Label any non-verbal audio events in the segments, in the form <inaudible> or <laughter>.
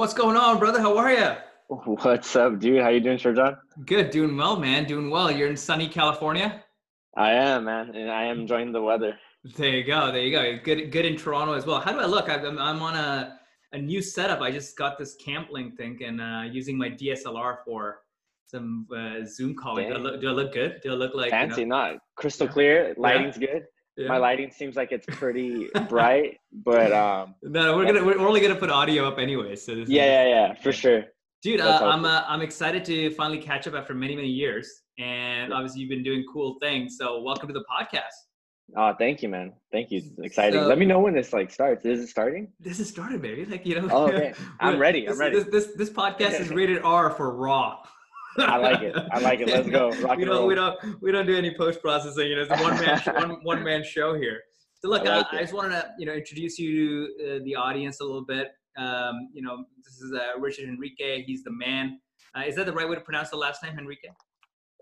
What's going on, brother? How are you? What's up, dude? How you doing, Sir John? Good, doing well, man. Doing well. You're in sunny California. I am, man, and I am enjoying the weather. There you go. There you go. Good, good in Toronto as well. How do I look? I'm, I'm on a, a new setup. I just got this Cam Link thing and uh, using my DSLR for some uh, Zoom calling. Do I, look, do I, look, good? Do I look like fancy? You know? Not crystal clear. Lighting's yeah. good. Yeah. My lighting seems like it's pretty bright, but um. <laughs> No, we're gonna we're only gonna put audio up anyway. So yeah, yeah, yeah, for sure. Dude, uh, I'm uh, I'm excited to finally catch up after many many years, and obviously you've been doing cool things. So welcome to the podcast. Oh, thank you, man. Thank you. Exciting. So, Let me know when this like starts. Is it starting? This is started, baby. Like you know. Oh, okay. <laughs> I'm ready. I'm this, ready. This, this this podcast is rated R for raw. I like it. I like it. Let's go. <laughs> Rock we don't we don't we don't do any post processing. You know, it's a one man <laughs> one one man show here. So look, I, like I, I, just wanted to you know introduce you to uh, the audience a little bit. Um, you know, this is uh, Richard Enrique. He's the man. Uh, is that the right way to pronounce the last name, Enrique?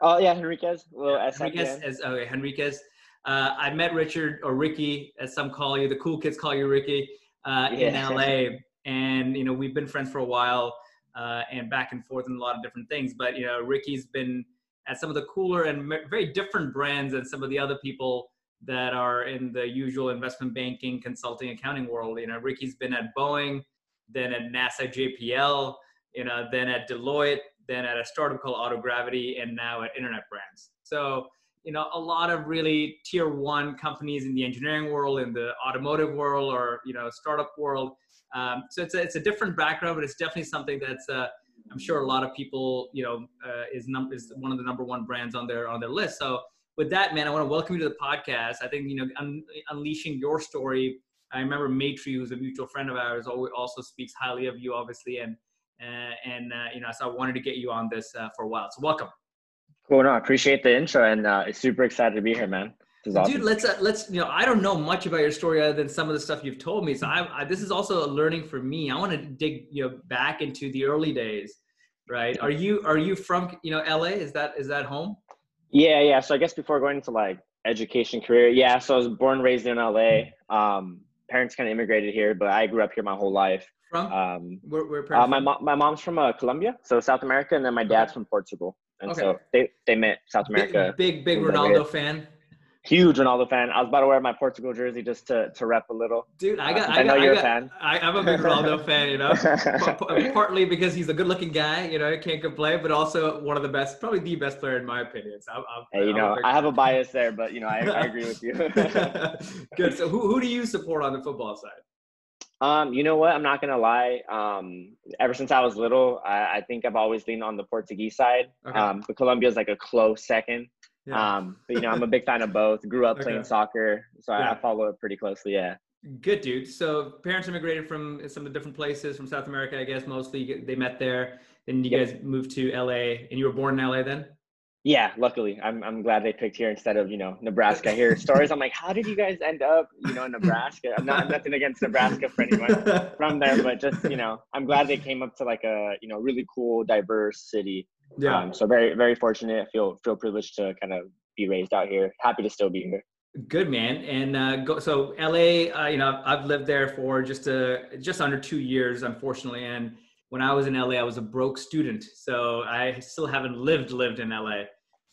Oh yeah, Henriquez. Well, yeah, Henriquez. As, okay, Henriquez. Uh, I met Richard or Ricky, as some call you. The cool kids call you Ricky uh, yeah. in LA, and you know we've been friends for a while uh, and back and forth in a lot of different things. But you know, Ricky's been at some of the cooler and very different brands than some of the other people that are in the usual investment banking, consulting, accounting world. You know, Ricky's been at Boeing, then at NASA JPL, you know, then at Deloitte, then at a startup called Autogravity, and now at Internet Brands. So, you know, a lot of really tier one companies in the engineering world, in the automotive world, or you know, startup world um, so it's a, it's a different background, but it's definitely something that's uh, I'm sure a lot of people you know uh, is num- is one of the number one brands on their on their list. So with that, man, I want to welcome you to the podcast. I think you know un- unleashing your story. I remember Matri, who's a mutual friend of ours, also speaks highly of you, obviously, and uh, and uh, you know, so I wanted to get you on this uh, for a while. So welcome. Cool. No, I appreciate the intro, and uh, super excited to be here, man. Awesome. Dude, let's uh, let's you know I don't know much about your story other than some of the stuff you've told me. So I, I this is also a learning for me. I want to dig you know back into the early days, right? Are you are you from you know LA? Is that is that home? Yeah, yeah. So I guess before going into like education career, yeah. So I was born raised in LA. Um, parents kind of immigrated here, but I grew up here my whole life. From? Um, where, where uh, my mom, my mom's from uh, Colombia, so South America, and then my dad's okay. from Portugal, and okay. so they they met South America. Big big, big Ronaldo fan huge Ronaldo fan. I was about to wear my Portugal jersey just to, to rep a little. Dude, I got. Uh, I, I, know got, you're I got, a fan. I, am a big Ronaldo <laughs> fan. You know, partly because he's a good-looking guy. You know, can't complain, but also one of the best, probably the best player in my opinion. So I'm, I'm, hey, you I'm know, I have a bias there, but you know, I, I agree with you. <laughs> good. So, who who do you support on the football side? Um, you know what? I'm not gonna lie. Um, ever since I was little, I, I think I've always leaned on the Portuguese side. Okay. Um, but Colombia is like a close second. Yeah. Um, but you know, I'm a big fan of both. Grew up okay. playing soccer, so yeah. I, follow it pretty closely. Yeah. Good dude. So parents immigrated from some of the different places from South America, I guess mostly. They met there. Then you yep. guys moved to LA, and you were born in LA then. Yeah, luckily, I'm I'm glad they picked here instead of you know Nebraska. I hear stories. I'm like, how did you guys end up you know in Nebraska? I'm not nothing against Nebraska for anyone <laughs> from there, but just you know, I'm glad they came up to like a you know really cool, diverse city yeah. Um, so very very fortunate. I feel feel privileged to kind of be raised out here. Happy to still be here. Good man. And uh, go, so LA, uh, you know, I've lived there for just a just under two years, unfortunately. And when I was in LA, I was a broke student, so I still haven't lived lived in LA.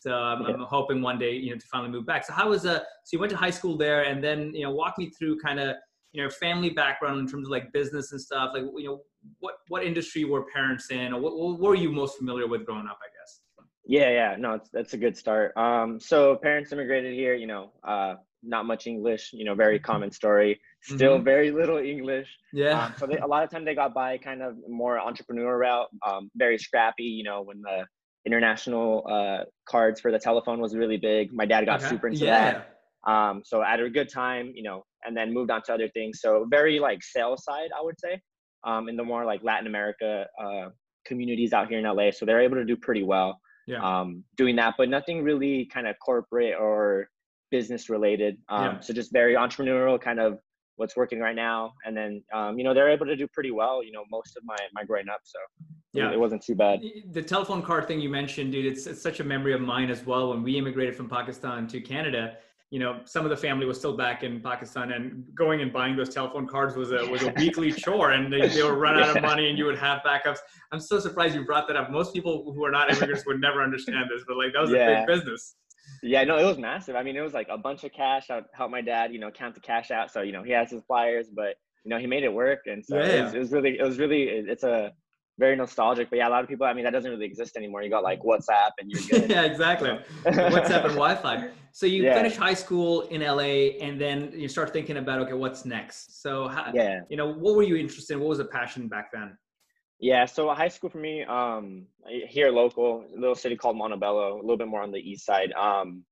So I'm, yeah. I'm hoping one day, you know, to finally move back. So how was uh? So you went to high school there, and then you know, walk me through kind of you know family background in terms of like business and stuff. Like you know, what what industry were parents in, or what, what were you most familiar with growing up? I guess. Yeah, yeah, no, that's a good start. Um, so parents immigrated here. You know, uh, not much English. You know, very mm-hmm. common story. Still mm-hmm. very little English. Yeah. Um, so they, a lot of time they got by kind of more entrepreneur route. Um, very scrappy. You know, when the international uh, cards for the telephone was really big. My dad got okay. super into yeah. that. Um, so at a good time, you know, and then moved on to other things. So very like sales side, I would say um, in the more like Latin America uh, communities out here in LA. So they're able to do pretty well yeah. um, doing that, but nothing really kind of corporate or business related. Um, yeah. So just very entrepreneurial, kind of what's working right now. And then, um, you know, they're able to do pretty well, you know, most of my, my growing up. So yeah, it wasn't too bad. The telephone card thing you mentioned, dude, it's, it's such a memory of mine as well. When we immigrated from Pakistan to Canada, you know, some of the family was still back in Pakistan, and going and buying those telephone cards was a was a weekly chore, and they, they would run out of money, and you would have backups. I'm so surprised you brought that up. Most people who are not immigrants would never understand this, but like that was yeah. a big business. Yeah, no, it was massive. I mean, it was like a bunch of cash. I would help my dad, you know, count the cash out. So you know, he has his flyers, but you know, he made it work, and so yeah. it, was, it was really, it was really, it's a very nostalgic. But yeah, a lot of people, I mean, that doesn't really exist anymore. You got like WhatsApp and you're good. <laughs> yeah, exactly. WhatsApp and Wi-Fi. So you yeah. finish high school in LA and then you start thinking about, okay, what's next? So how, yeah, you know, what were you interested in? What was the passion back then? Yeah, so high school for me, um, here local, little city called Montebello, a little bit more on the east side. Um,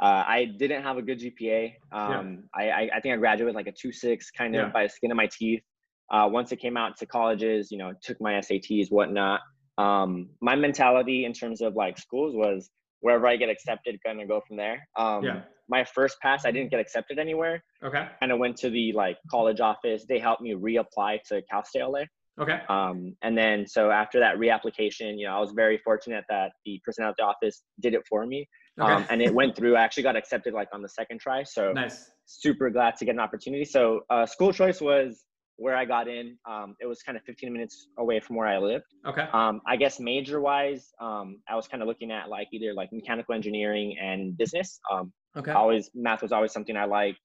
uh, I didn't have a good GPA. Um, yeah. I, I think I graduated like a two six, kind of yeah. by the skin of my teeth. Uh, once it came out to colleges, you know, took my SATs, whatnot. Um, my mentality in terms of like schools was wherever I get accepted, of go from there. Um, yeah. My first pass, I didn't get accepted anywhere. Okay. Kind of went to the like college office. They helped me reapply to Cal State LA. Okay. Um, and then so after that reapplication, you know, I was very fortunate that the person at the office did it for me. Okay. Um, and it went through. I actually got accepted like on the second try. So nice. Super glad to get an opportunity. So uh, school choice was where I got in. Um, it was kind of 15 minutes away from where I lived. Okay. Um, I guess major wise, um, I was kind of looking at like either like mechanical engineering and business. Um, okay. Always math was always something I liked.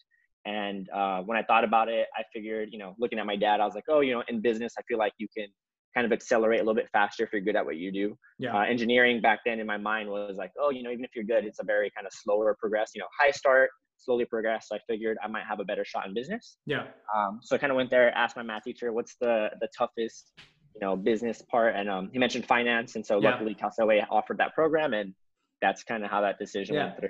And uh, when I thought about it, I figured, you know, looking at my dad, I was like, oh, you know, in business, I feel like you can kind of accelerate a little bit faster if you're good at what you do. Yeah. Uh, engineering back then in my mind was like, oh, you know, even if you're good, it's a very kind of slower progress, you know, high start, slowly progress. So I figured I might have a better shot in business. Yeah. Um, so I kind of went there, asked my math teacher, what's the the toughest, you know, business part, and um, he mentioned finance, and so yeah. luckily Cal State offered that program, and that's kind of how that decision yeah. went through.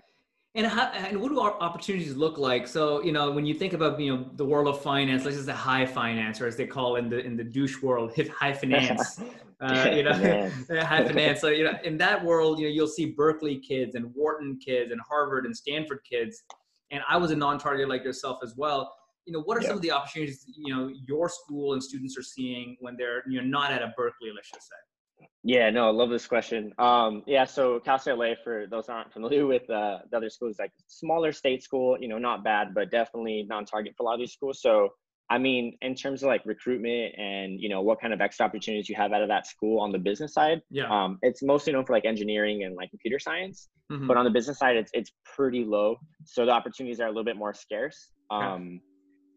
And how, and what do our opportunities look like? So you know, when you think about you know the world of finance, let's just say high finance, or as they call in the in the douche world, <laughs> high finance. <laughs> uh, you know, <laughs> high finance. So you know, in that world, you know, you'll see Berkeley kids and Wharton kids and Harvard and Stanford kids and I was a non-target like yourself as well. You know, what are yeah. some of the opportunities you know your school and students are seeing when they're you know not at a Berkeley, let's just say? Yeah, no, I love this question. Um, yeah, so Cal State LA, for those aren't familiar with uh, the other schools, like smaller state school, you know, not bad, but definitely non-target for a lot of these schools. So I mean, in terms of like recruitment and you know what kind of extra opportunities you have out of that school on the business side, yeah, um, it's mostly known for like engineering and like computer science. Mm-hmm. But on the business side, it's it's pretty low, so the opportunities are a little bit more scarce. Um,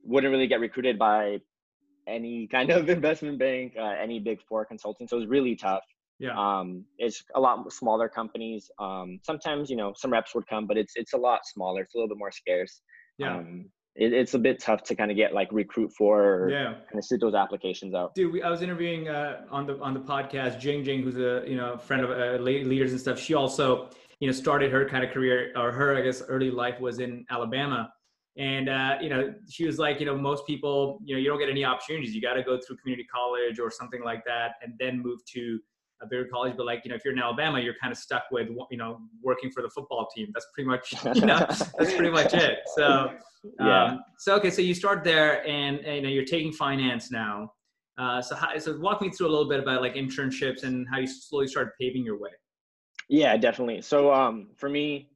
Wouldn't really get recruited by any kind of <laughs> investment bank, uh, any big four consulting. So it's really tough. Yeah. Um, it's a lot smaller companies. Um, sometimes you know some reps would come, but it's it's a lot smaller. It's a little bit more scarce. Yeah. Um, it, it's a bit tough to kind of get like recruit for or yeah. kind of shoot those applications out. Dude, we, I was interviewing uh, on the on the podcast Jing Jing, who's a you know friend of uh, leaders and stuff. She also you know started her kind of career or her I guess early life was in Alabama, and uh, you know she was like you know most people you know you don't get any opportunities. You got to go through community college or something like that, and then move to a bigger college, but like you know, if you're in Alabama, you're kind of stuck with you know working for the football team. That's pretty much <laughs> you know that's pretty much it. So <laughs> yeah. Um, so okay, so you start there, and, and, you know you're taking finance now. Uh, so how, so walk me through a little bit about like internships and how you slowly started paving your way. Yeah, definitely. So um, for me,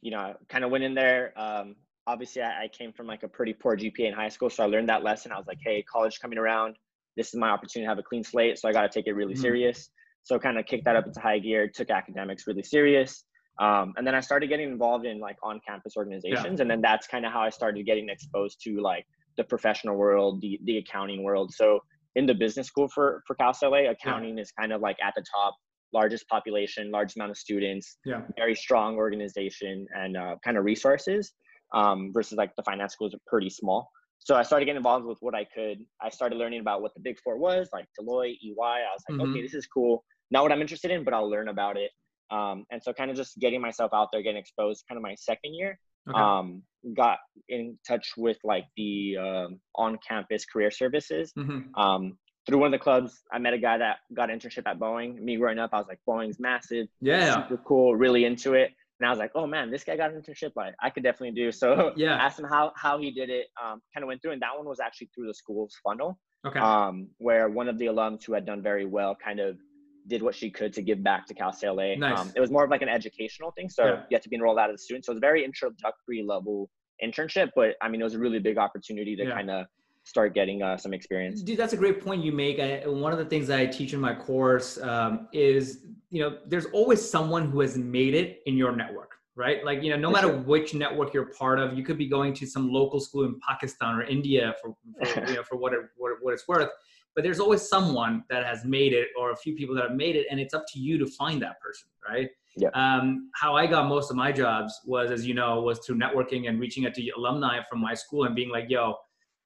you know, I kind of went in there. Um, obviously, I, I came from like a pretty poor GPA in high school, so I learned that lesson. I was like, hey, college coming around. This is my opportunity to have a clean slate, so I got to take it really mm-hmm. serious. So kind of kicked that up into high gear, took academics really serious. Um, and then I started getting involved in like on-campus organizations, yeah. and then that's kind of how I started getting exposed to like the professional world, the the accounting world. So in the business school for for Cal State LA, accounting yeah. is kind of like at the top, largest population, large amount of students, yeah. very strong organization and uh, kind of resources. Um, versus like the finance schools are pretty small. So I started getting involved with what I could. I started learning about what the Big Four was, like Deloitte, EY. I was like, mm-hmm. okay, this is cool not what I'm interested in, but I'll learn about it. Um, and so kind of just getting myself out there, getting exposed kind of my second year. Okay. Um, got in touch with like the um, on-campus career services. Mm-hmm. Um, through one of the clubs, I met a guy that got an internship at Boeing. Me growing up, I was like, Boeing's massive, yeah, super cool, really into it. And I was like, oh man, this guy got an internship. Like I could definitely do. So yeah, asked him how how he did it. Um, kind of went through, and that one was actually through the school's funnel. Okay. Um, where one of the alums who had done very well kind of did what she could to give back to Cal State LA. Nice. Um, it was more of like an educational thing. So yeah. you have to be enrolled out as a student. So it's a very introductory level internship, but I mean, it was a really big opportunity to yeah. kind of start getting uh, some experience. Dude, that's a great point you make. I, one of the things that I teach in my course um, is, you know, there's always someone who has made it in your network, right? Like, you know, no for matter sure. which network you're part of, you could be going to some local school in Pakistan or India for, for <laughs> you know, for what, it, what, what it's worth but there's always someone that has made it or a few people that have made it and it's up to you to find that person right? Yeah. Um, how i got most of my jobs was as you know was through networking and reaching out to alumni from my school and being like yo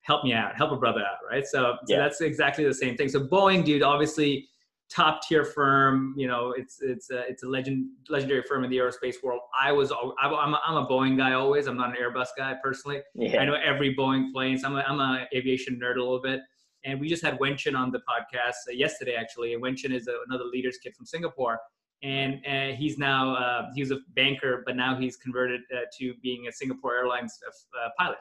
help me out help a brother out right? So, so yeah. that's exactly the same thing. So boeing dude obviously top tier firm you know it's it's a, it's a legend legendary firm in the aerospace world. I was i'm a, I'm a boeing guy always. I'm not an airbus guy personally. Yeah. i know every boeing plane so i'm a, I'm a aviation nerd a little bit and we just had Wenchin on the podcast uh, yesterday, actually. And Wenchin is a, another leaders kid from Singapore. And, and he's now, uh, he was a banker, but now he's converted uh, to being a Singapore Airlines uh, uh, pilot.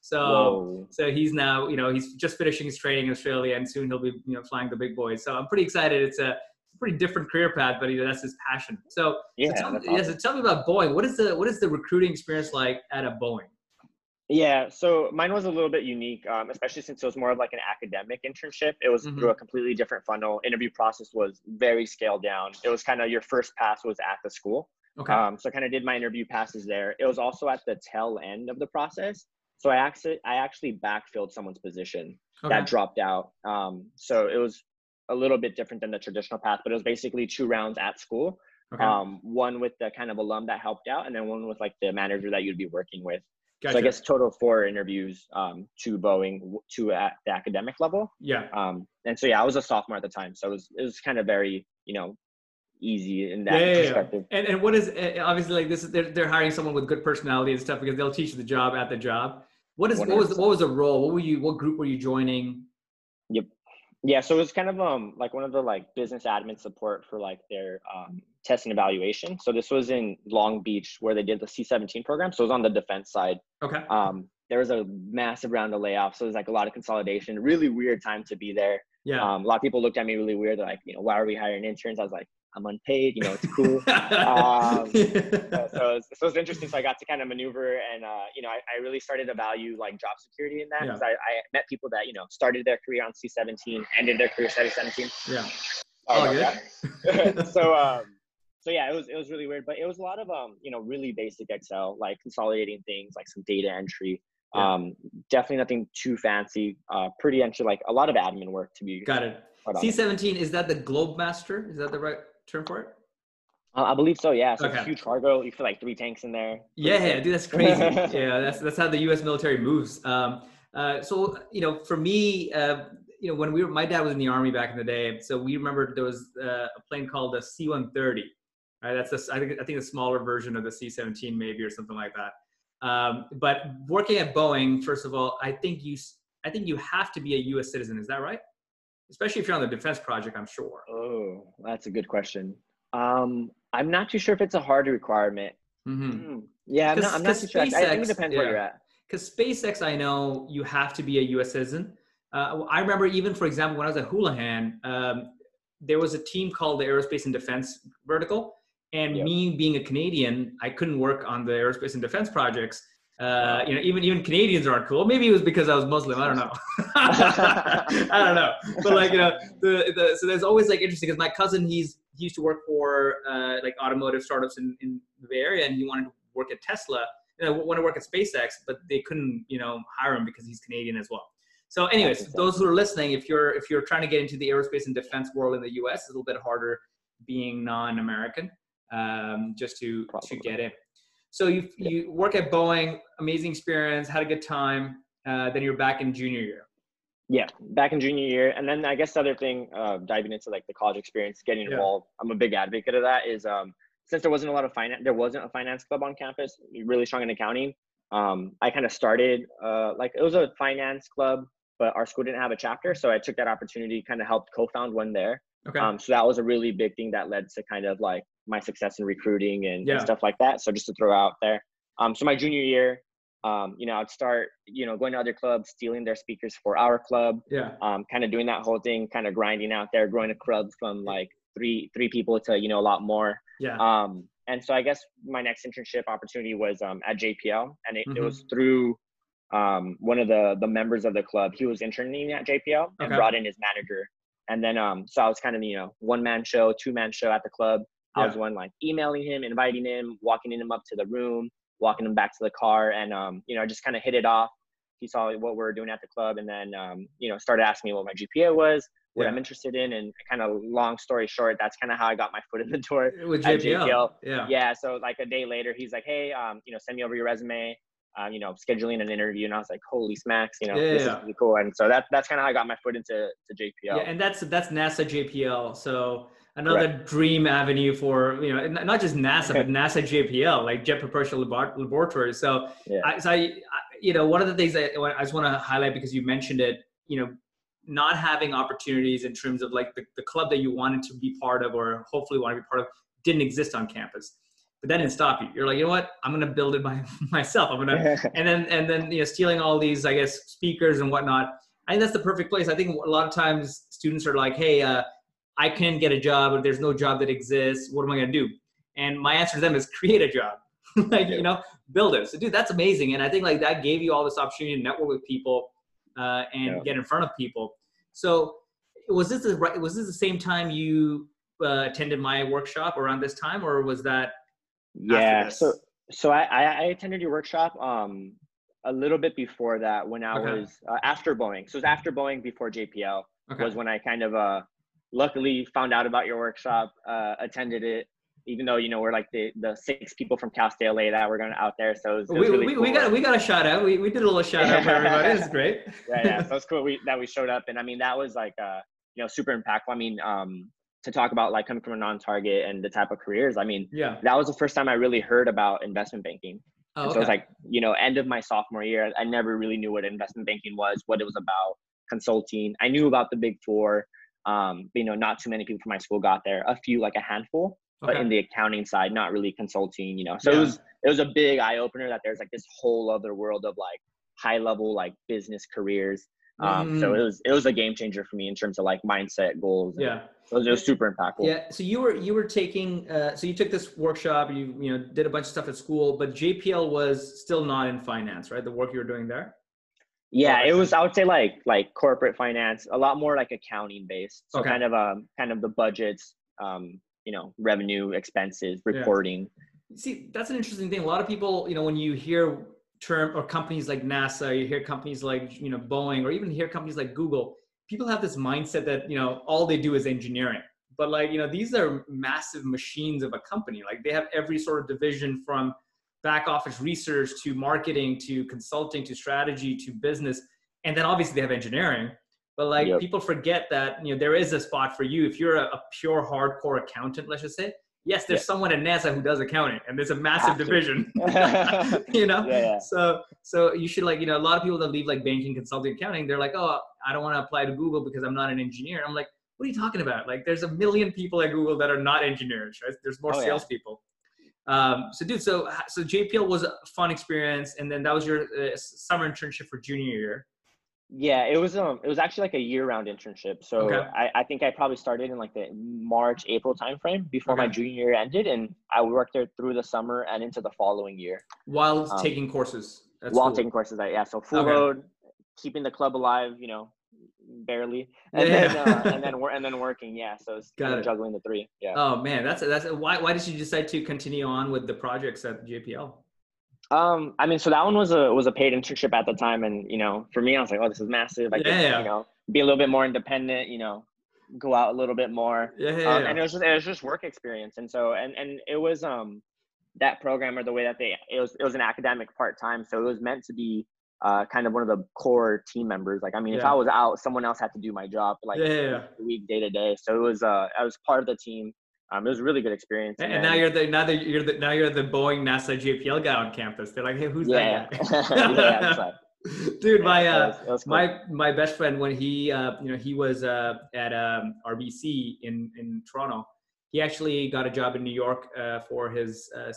So, Whoa. so he's now, you know, he's just finishing his training in Australia and soon he'll be, you know, flying the big boys. So I'm pretty excited. It's a, pretty different career path, but you know, that's his passion. So, yeah, so tell, awesome. yeah, so tell me about Boeing. What is the, what is the recruiting experience like at a Boeing? Yeah, so mine was a little bit unique, um, especially since it was more of like an academic internship. It was mm-hmm. through a completely different funnel. Interview process was very scaled down. It was kind of your first pass was at the school. Okay. Um, so I kind of did my interview passes there. It was also at the tail end of the process. So I actually I actually backfilled someone's position okay. that dropped out. Um, so it was a little bit different than the traditional path, but it was basically two rounds at school. Okay. Um, one with the kind of alum that helped out, and then one with like the manager that you'd be working with. Gotcha. So I guess total four interviews um, to Boeing, two at the academic level. Yeah. Um, and so yeah, I was a sophomore at the time, so it was it was kind of very you know easy in that yeah, yeah, perspective. Yeah. And and what is eh, obviously like this is they're they're hiring someone with good personality and stuff because they'll teach you the job at the job. What is 100%. what was what was the role? What were you? What group were you joining? Yep. Yeah, so it was kind of um like one of the like business admin support for like their um, test and evaluation. So this was in Long Beach where they did the C-17 program. So it was on the defense side. Okay. Um, there was a massive round of layoffs, so it was like a lot of consolidation. Really weird time to be there. Yeah. Um, a lot of people looked at me really weird. They're like, you know, why are we hiring interns? I was like, I'm unpaid, you know, it's cool. <laughs> um, so, so, it's, so it's interesting. So I got to kind of maneuver and, uh, you know, I, I really started to value like job security in that because yeah. I, I met people that, you know, started their career on C-17, ended their career C-17. Yeah. Oh, yeah. <laughs> so, <laughs> um, so yeah, it was, it was really weird, but it was a lot of, um, you know, really basic Excel, like consolidating things, like some data entry, yeah. um, definitely nothing too fancy, uh, pretty entry, like a lot of admin work to be. Got it. C-17, is that the Globemaster? Is that the right term for it? Uh, I believe so. Yeah. So okay. huge cargo. You feel like three tanks in there. Yeah, yeah, dude, that's crazy. <laughs> yeah, that's that's how the U.S. military moves. Um, uh, so you know, for me, uh, you know, when we were, my dad was in the army back in the day, so we remember there was uh, a plane called the C-130. Right, that's a, I think I think a smaller version of the C-17 maybe or something like that. Um, but working at Boeing, first of all, I think you I think you have to be a U.S. citizen. Is that right? Especially if you're on the defense project, I'm sure. Oh, that's a good question. Um, I'm not too sure if it's a hard requirement. Mm-hmm. Mm, yeah, I'm not, I'm not too sure. I think it depends yeah. where you're at. Because SpaceX, I know you have to be a U.S. citizen. Uh, I remember even, for example, when I was at Houlihan, um, there was a team called the Aerospace and Defense Vertical. And yep. me being a Canadian, I couldn't work on the aerospace and defense projects uh, you know, even even Canadians aren't cool. Maybe it was because I was Muslim. I don't know. <laughs> <laughs> I don't know. But like you know, the, the so there's always like interesting because my cousin he's he used to work for uh, like automotive startups in in the Bay Area, and he wanted to work at Tesla. You know, want to work at SpaceX, but they couldn't you know hire him because he's Canadian as well. So, anyways, those who are listening, if you're if you're trying to get into the aerospace and defense world in the U.S., it's a little bit harder being non-American um, just to Probably. to get in. So you you work at Boeing, amazing experience, had a good time. Uh, then you're back in junior year. Yeah, back in junior year, and then I guess the other thing, uh, diving into like the college experience, getting involved. Yeah. I'm a big advocate of that. Is um, since there wasn't a lot of finance, there wasn't a finance club on campus. Really strong in accounting. Um, I kind of started uh, like it was a finance club, but our school didn't have a chapter, so I took that opportunity, kind of helped co-found one there. Okay. Um, so that was a really big thing that led to kind of like my success in recruiting and, yeah. and stuff like that. So just to throw out there. Um, so my junior year, um, you know, I'd start, you know, going to other clubs, stealing their speakers for our club. Yeah. Um, kind of doing that whole thing, kind of grinding out there, growing a club from like three three people to you know a lot more. Yeah. Um, and so I guess my next internship opportunity was um, at JPL, and it, mm-hmm. it was mm-hmm. through um, one of the the members of the club. He was interning at JPL and okay. brought in his manager. And then um, so I was kind of you know one man show, two man show at the club. Yeah. I was one like emailing him, inviting him, walking him up to the room, walking him back to the car, and um, you know I just kind of hit it off. He saw what we were doing at the club, and then um, you know started asking me what my GPA was, what yeah. I'm interested in, and kind of long story short, that's kind of how I got my foot in the door with JPL. JPL. Yeah. Yeah. So like a day later, he's like, "Hey, um, you know, send me over your resume." Um, you know, scheduling an interview, and I was like, "Holy smacks!" You know, yeah, this yeah. is really cool. And so that that's kind of how I got my foot into to JPL. Yeah, and that's that's NASA JPL. So another Correct. dream avenue for you know not just NASA but <laughs> NASA JPL like Jet Propulsion Laboratory. So, yeah. I, so I, I, you know one of the things that I just want to highlight because you mentioned it, you know, not having opportunities in terms of like the, the club that you wanted to be part of or hopefully want to be part of didn't exist on campus. But that didn't stop you. You're like, you know what? I'm gonna build it by <laughs> myself. I'm gonna and then and then you know stealing all these I guess speakers and whatnot. I think that's the perfect place. I think a lot of times students are like, hey. Uh, I can't get a job, but there's no job that exists. What am I going to do? And my answer to them is <laughs> create a job. <laughs> like, yeah. you know, build it. So, dude, that's amazing. And I think like that gave you all this opportunity to network with people uh, and yeah. get in front of people. So, was this the right, was this the same time you uh, attended my workshop around this time, or was that? Yeah. So, so I, I attended your workshop um, a little bit before that when I okay. was uh, after Boeing. So it was after Boeing before JPL okay. was when I kind of uh, luckily found out about your workshop, uh, attended it. Even though you know we're like the, the six people from Cal State LA that were going out there, so it was, it was we, really we, cool. we got we got a shout out. We, we did a little shout out for everybody. It's <laughs> great. yeah, yeah. <laughs> So it's cool we, that we showed up, and I mean that was like uh you know super impactful. I mean um to talk about like coming from a non-target and the type of careers. I mean yeah that was the first time I really heard about investment banking. Oh, okay. So it was like you know end of my sophomore year. I never really knew what investment banking was, what it was about, consulting. I knew about the big four um, but, you know, not too many people from my school got there. A few, like a handful, okay. but in the accounting side, not really consulting. You know, so yeah. it was it was a big eye opener that there's like this whole other world of like high level like business careers. Um, mm. So it was it was a game changer for me in terms of like mindset goals. Yeah, so it was, it was super impactful. Yeah. So you were you were taking uh, so you took this workshop. You you know did a bunch of stuff at school, but JPL was still not in finance, right? The work you were doing there. Yeah, it was. I would say like like corporate finance, a lot more like accounting based. So okay. kind of um kind of the budgets, um you know revenue, expenses, reporting. Yeah. See, that's an interesting thing. A lot of people, you know, when you hear term or companies like NASA, you hear companies like you know Boeing, or even hear companies like Google. People have this mindset that you know all they do is engineering. But like you know, these are massive machines of a company. Like they have every sort of division from back office research to marketing to consulting to strategy to business and then obviously they have engineering but like yep. people forget that you know there is a spot for you if you're a, a pure hardcore accountant let's just say yes there's someone at nasa who does accounting and there's a massive division <laughs> <laughs> you know? Yeah, yeah. so so you should like you know a lot of people that leave like banking consulting accounting they're like oh i don't want to apply to google because i'm not an engineer. I'm like what are you talking about? Like there's a million people at google that are not engineers right? There's more oh, salespeople. Um, so, dude, so so JPL was a fun experience, and then that was your uh, summer internship for junior year. Yeah, it was um it was actually like a year round internship. So okay. I, I think I probably started in like the March April timeframe before okay. my junior year ended, and I worked there through the summer and into the following year while um, taking courses. That's while cool. taking courses, yeah. So full okay. load, keeping the club alive, you know, barely, and yeah. then uh, and then <laughs> and then working. Yeah, so it's kind of juggling the three. Yeah. Oh man, that's that's why why did you decide to continue on with the projects at JPL? Um, I mean, so that one was a was a paid internship at the time, and you know, for me, I was like, oh, this is massive. I yeah, can, you know, be a little bit more independent. You know, go out a little bit more. Yeah, yeah, um, And it was just it was just work experience, and so and and it was um that program or the way that they it was it was an academic part time, so it was meant to be uh, kind of one of the core team members. Like, I mean, yeah. if I was out, someone else had to do my job, like yeah, yeah, week, day to day. So it was, uh, I was part of the team. Um, it was a really good experience. And, and now you're the now that you're the now you're the Boeing NASA JPL guy on campus. They're like, hey, who's <laughs> <laughs> yeah. that guy? yeah, Dude, my uh, was, was cool. my my best friend when he uh, you know he was uh, at um, RBC in in Toronto. He actually got a job in New York uh, for his uh,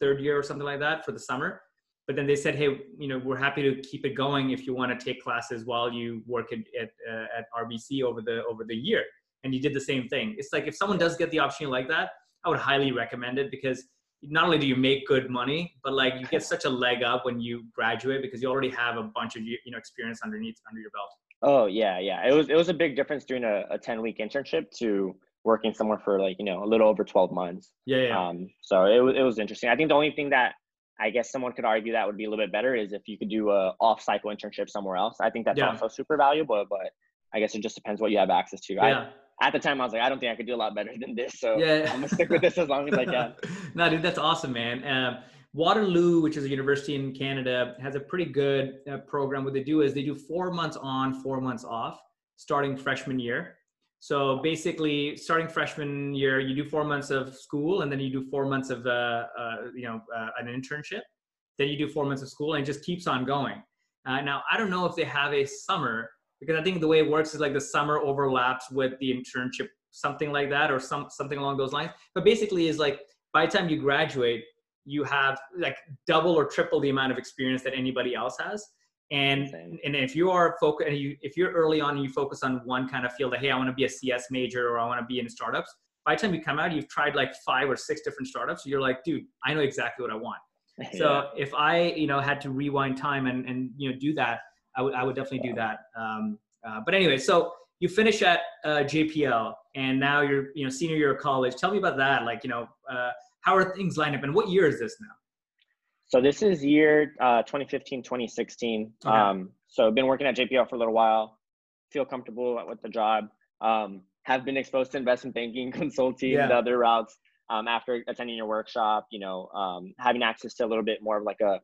third year or something like that for the summer but then they said, hey, you know, we're happy to keep it going if you want to take classes while you work at at, uh, at RBC over the over the year. And you did the same thing. It's like if someone does get the opportunity like that, I would highly recommend it because not only do you make good money, but like you get such a leg up when you graduate because you already have a bunch of you know experience underneath under your belt. Oh yeah, yeah. It was it was a big difference doing a, a ten week internship to working somewhere for like you know a little over twelve months. Yeah, yeah. Um, so it was it was interesting. I think the only thing that I guess someone could argue that would be a little bit better is if you could do a off cycle internship somewhere else. I think that's yeah. also super valuable, but I guess it just depends what you have access to. Yeah. I, at the time, I was like, I don't think I could do a lot better than this. So yeah. <laughs> I'm gonna stick with this as long as I can. <laughs> no, dude, that's awesome, man. Um, Waterloo, which is a university in Canada, has a pretty good uh, program. What they do is they do four months on, four months off, starting freshman year. So basically, starting freshman year, you do four months of school, and then you do four months of uh, uh, you know uh, an internship. Then you do four months of school, and it just keeps on going. Uh, now, I don't know if they have a summer because I think the way it works is like the summer overlaps with the internship, something like that, or some something along those lines. But basically, is like by the time you graduate, you have like double or triple the amount of experience that anybody else has. And Same. and if you are focused, and you if you're early on and you focus on one kind of field, like hey, I want to be a CS major or I want to be in startups. By the time you come out, you've tried like five or six different startups. You're like, dude, I know exactly what I want. <laughs> yeah. So if I, you know, had to rewind time and and you know do that, I would I would definitely do that. Um, uh, but anyway, so you finish at uh, JPL, and now you're you know senior year of college. Tell me about that. Like you know, uh, how are things lined up, and what year is this now? So this is year uh, 2015, 2016. Okay. Um, so I've been working at JPL for a little while. Feel comfortable with the job. Um, have been exposed to investment banking, <laughs> consulting, yeah. and other routes. Um, after attending your workshop, you know, um, having access to a little bit more of like a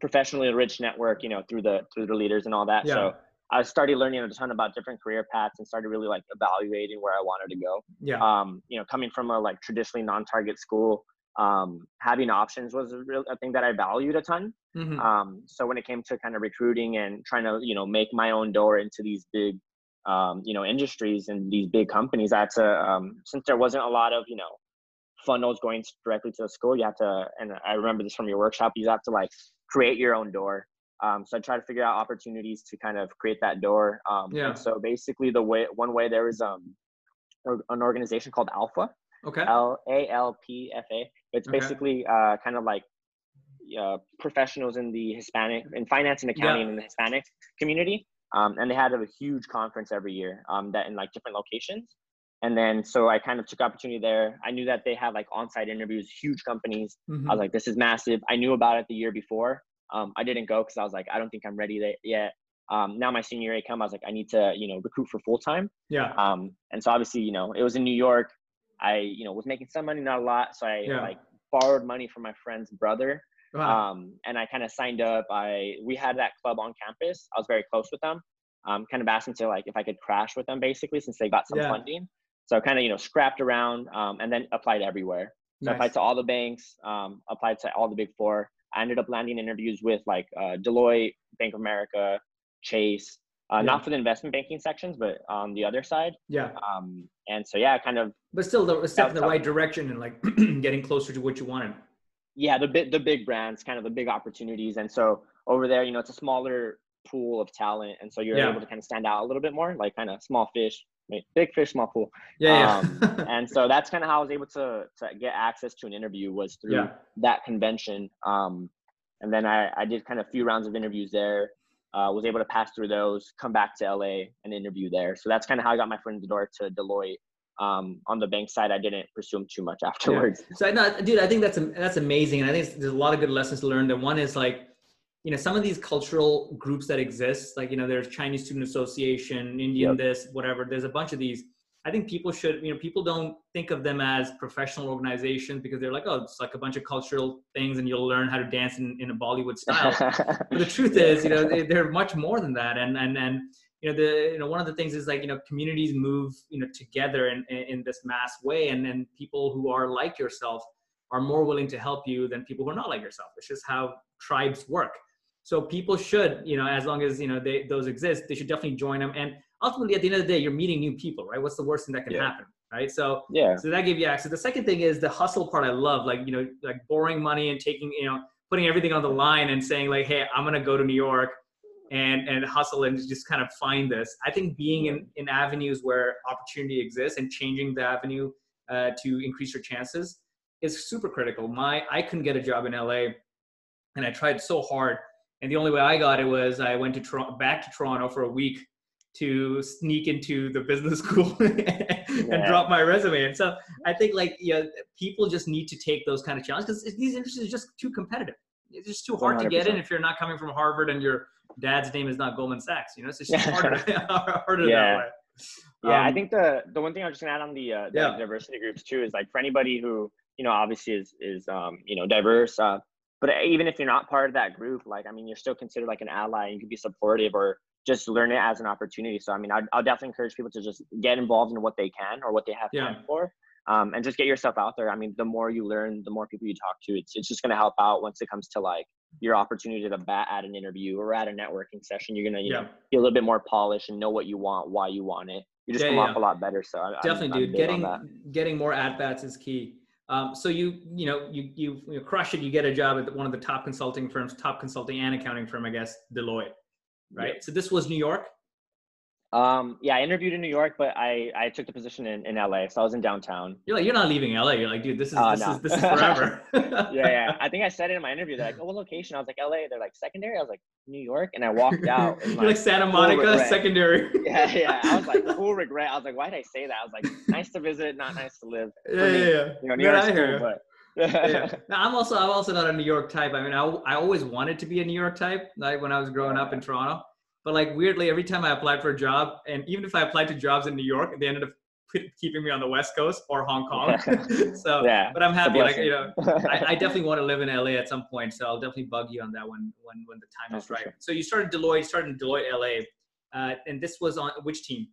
professionally rich network, you know, through the through the leaders and all that. Yeah. So I started learning a ton about different career paths and started really like evaluating where I wanted to go. Yeah. Um, you know, coming from a like traditionally non-target school, um, having options was a real a thing that I valued a ton. Mm-hmm. Um, so when it came to kind of recruiting and trying to you know make my own door into these big um, you know industries and these big companies, that's a um, since there wasn't a lot of you know funnels going directly to the school, you have to and I remember this from your workshop, you have to like create your own door. Um, so I try to figure out opportunities to kind of create that door. Um, yeah. so basically, the way one way there is um, an organization called ALPFA. Okay. L A L P F A. It's okay. basically uh, kind of like uh, professionals in the Hispanic in finance and accounting yeah. in the Hispanic community. Um, and they had a huge conference every year um, that in like different locations. And then so I kind of took opportunity there. I knew that they had like on-site interviews, huge companies. Mm-hmm. I was like, this is massive. I knew about it the year before. Um, I didn't go because I was like, I don't think I'm ready yet. Um, now my senior year come, I was like, I need to, you know, recruit for full time. Yeah. Um, and so obviously, you know, it was in New York. I, you know, was making some money, not a lot. So I yeah. like borrowed money from my friend's brother. Wow. Um, and I kind of signed up. I we had that club on campus. I was very close with them. Um, kind of asked them to like if I could crash with them basically since they got some yeah. funding. So kind of you know scrapped around um, and then applied everywhere. So nice. applied to all the banks, um, applied to all the big four. I ended up landing interviews with like uh, Deloitte, Bank of America, Chase, uh, yeah. not for the investment banking sections, but on the other side. Yeah. Um, and so yeah, kind of. But still, the step in the right direction and like <clears throat> getting closer to what you wanted. Yeah, the big the big brands, kind of the big opportunities, and so over there, you know, it's a smaller pool of talent, and so you're yeah. able to kind of stand out a little bit more, like kind of small fish, big fish, small pool. Yeah. Um, <laughs> and so that's kind of how I was able to to get access to an interview was through yeah. that convention. Um, and then I I did kind of a few rounds of interviews there uh, was able to pass through those, come back to LA and interview there. So that's kind of how I got my foot in the door to Deloitte. Um, on the bank side, I didn't pursue them too much afterwards. Yeah. So, no, dude, I think that's that's amazing, and I think there's a lot of good lessons to learn. The one is like, you know, some of these cultural groups that exist, like you know, there's Chinese Student Association, Indian yep. this, whatever. There's a bunch of these I think people should, you know, people don't think of them as professional organizations because they're like, oh, it's like a bunch of cultural things and you'll learn how to dance in, in a Bollywood style. <laughs> but the truth is, you know, they, are much more than that. And, and, and, you know, the, you know, one of the things is like, you know, communities move, you know, together in, in this mass way. And then people who are like yourself are more willing to help you than people who are not like yourself. It's just how tribes work. So people should, you know, as long as, you know, they, those exist, they should definitely join them. And ultimately at the end of the day, you're meeting new people, right? What's the worst thing that can yeah. happen? Right. So yeah. So that gave you access. The second thing is the hustle part I love, like, you know, like borrowing money and taking, you know, putting everything on the line and saying like, hey, I'm gonna go to New York, and and hustle and just kind of find this. I think being in in avenues where opportunity exists and changing the avenue uh, to increase your chances is super critical. My I couldn't get a job in LA, and I tried so hard, and the only way I got it was I went to Toronto, back to Toronto for a week to sneak into the business <laughs> school and yeah. drop my resume. And so I think like yeah, people just need to take those kind of challenges because these industries are just too competitive. It's just too hard 100%. to get in if you're not coming from Harvard and your dad's name is not Goldman Sachs. You know, it's just harder, <laughs> harder yeah. that way. Yeah, um, I think the the one thing I'm just gonna add on the, uh, the yeah. diversity groups too is like for anybody who you know obviously is is um, you know diverse, uh, but even if you're not part of that group, like I mean, you're still considered like an ally. You can be supportive or just learn it as an opportunity. So I mean, I'd, I'll definitely encourage people to just get involved in what they can or what they have yeah. time for, um, and just get yourself out there. I mean, the more you learn, the more people you talk to, it's it's just gonna help out once it comes to like your opportunity to bat at an interview or at a networking session. You're gonna you yeah. know be a little bit more polished and know what you want, why you want it. You just yeah, come off a lot better. So definitely, I'm, dude, I'm getting getting more at bats is key. Um, so you you know you, you you crush it. You get a job at one of the top consulting firms, top consulting and accounting firm, I guess, Deloitte, right? So this was New York. Um, yeah, I interviewed in New York, but I, I took the position in, in LA. So I was in downtown. You're like, you're not leaving LA. You're like, dude, this is, uh, this no. is, this is <laughs> forever. yeah, yeah. <laughs> I think I said it in my interview. They're like, oh, what location? I was like, LA. They're like, secondary. I was like, New York. And I walked <laughs> out. you're like, like Santa Monica, secondary. yeah, yeah. I was like, full regret. I was like, why did I say that? I was like, nice to visit, not nice to live. Yeah, yeah, yeah. You know, New York's cool, but yeah. Now, I'm also I'm also not a New York type. I mean, I, I always wanted to be a New York type, like when I was growing up in Toronto. But like weirdly, every time I applied for a job, and even if I applied to jobs in New York, they ended up keeping me on the West Coast or Hong Kong. <laughs> so, yeah, but I'm happy. Like you know, I, I, <laughs> definitely want to live in LA at some point. So I'll definitely bug you on that one when when the time oh, is right. Sure. So you started Deloitte, started in Deloitte LA, uh, and this was on which team?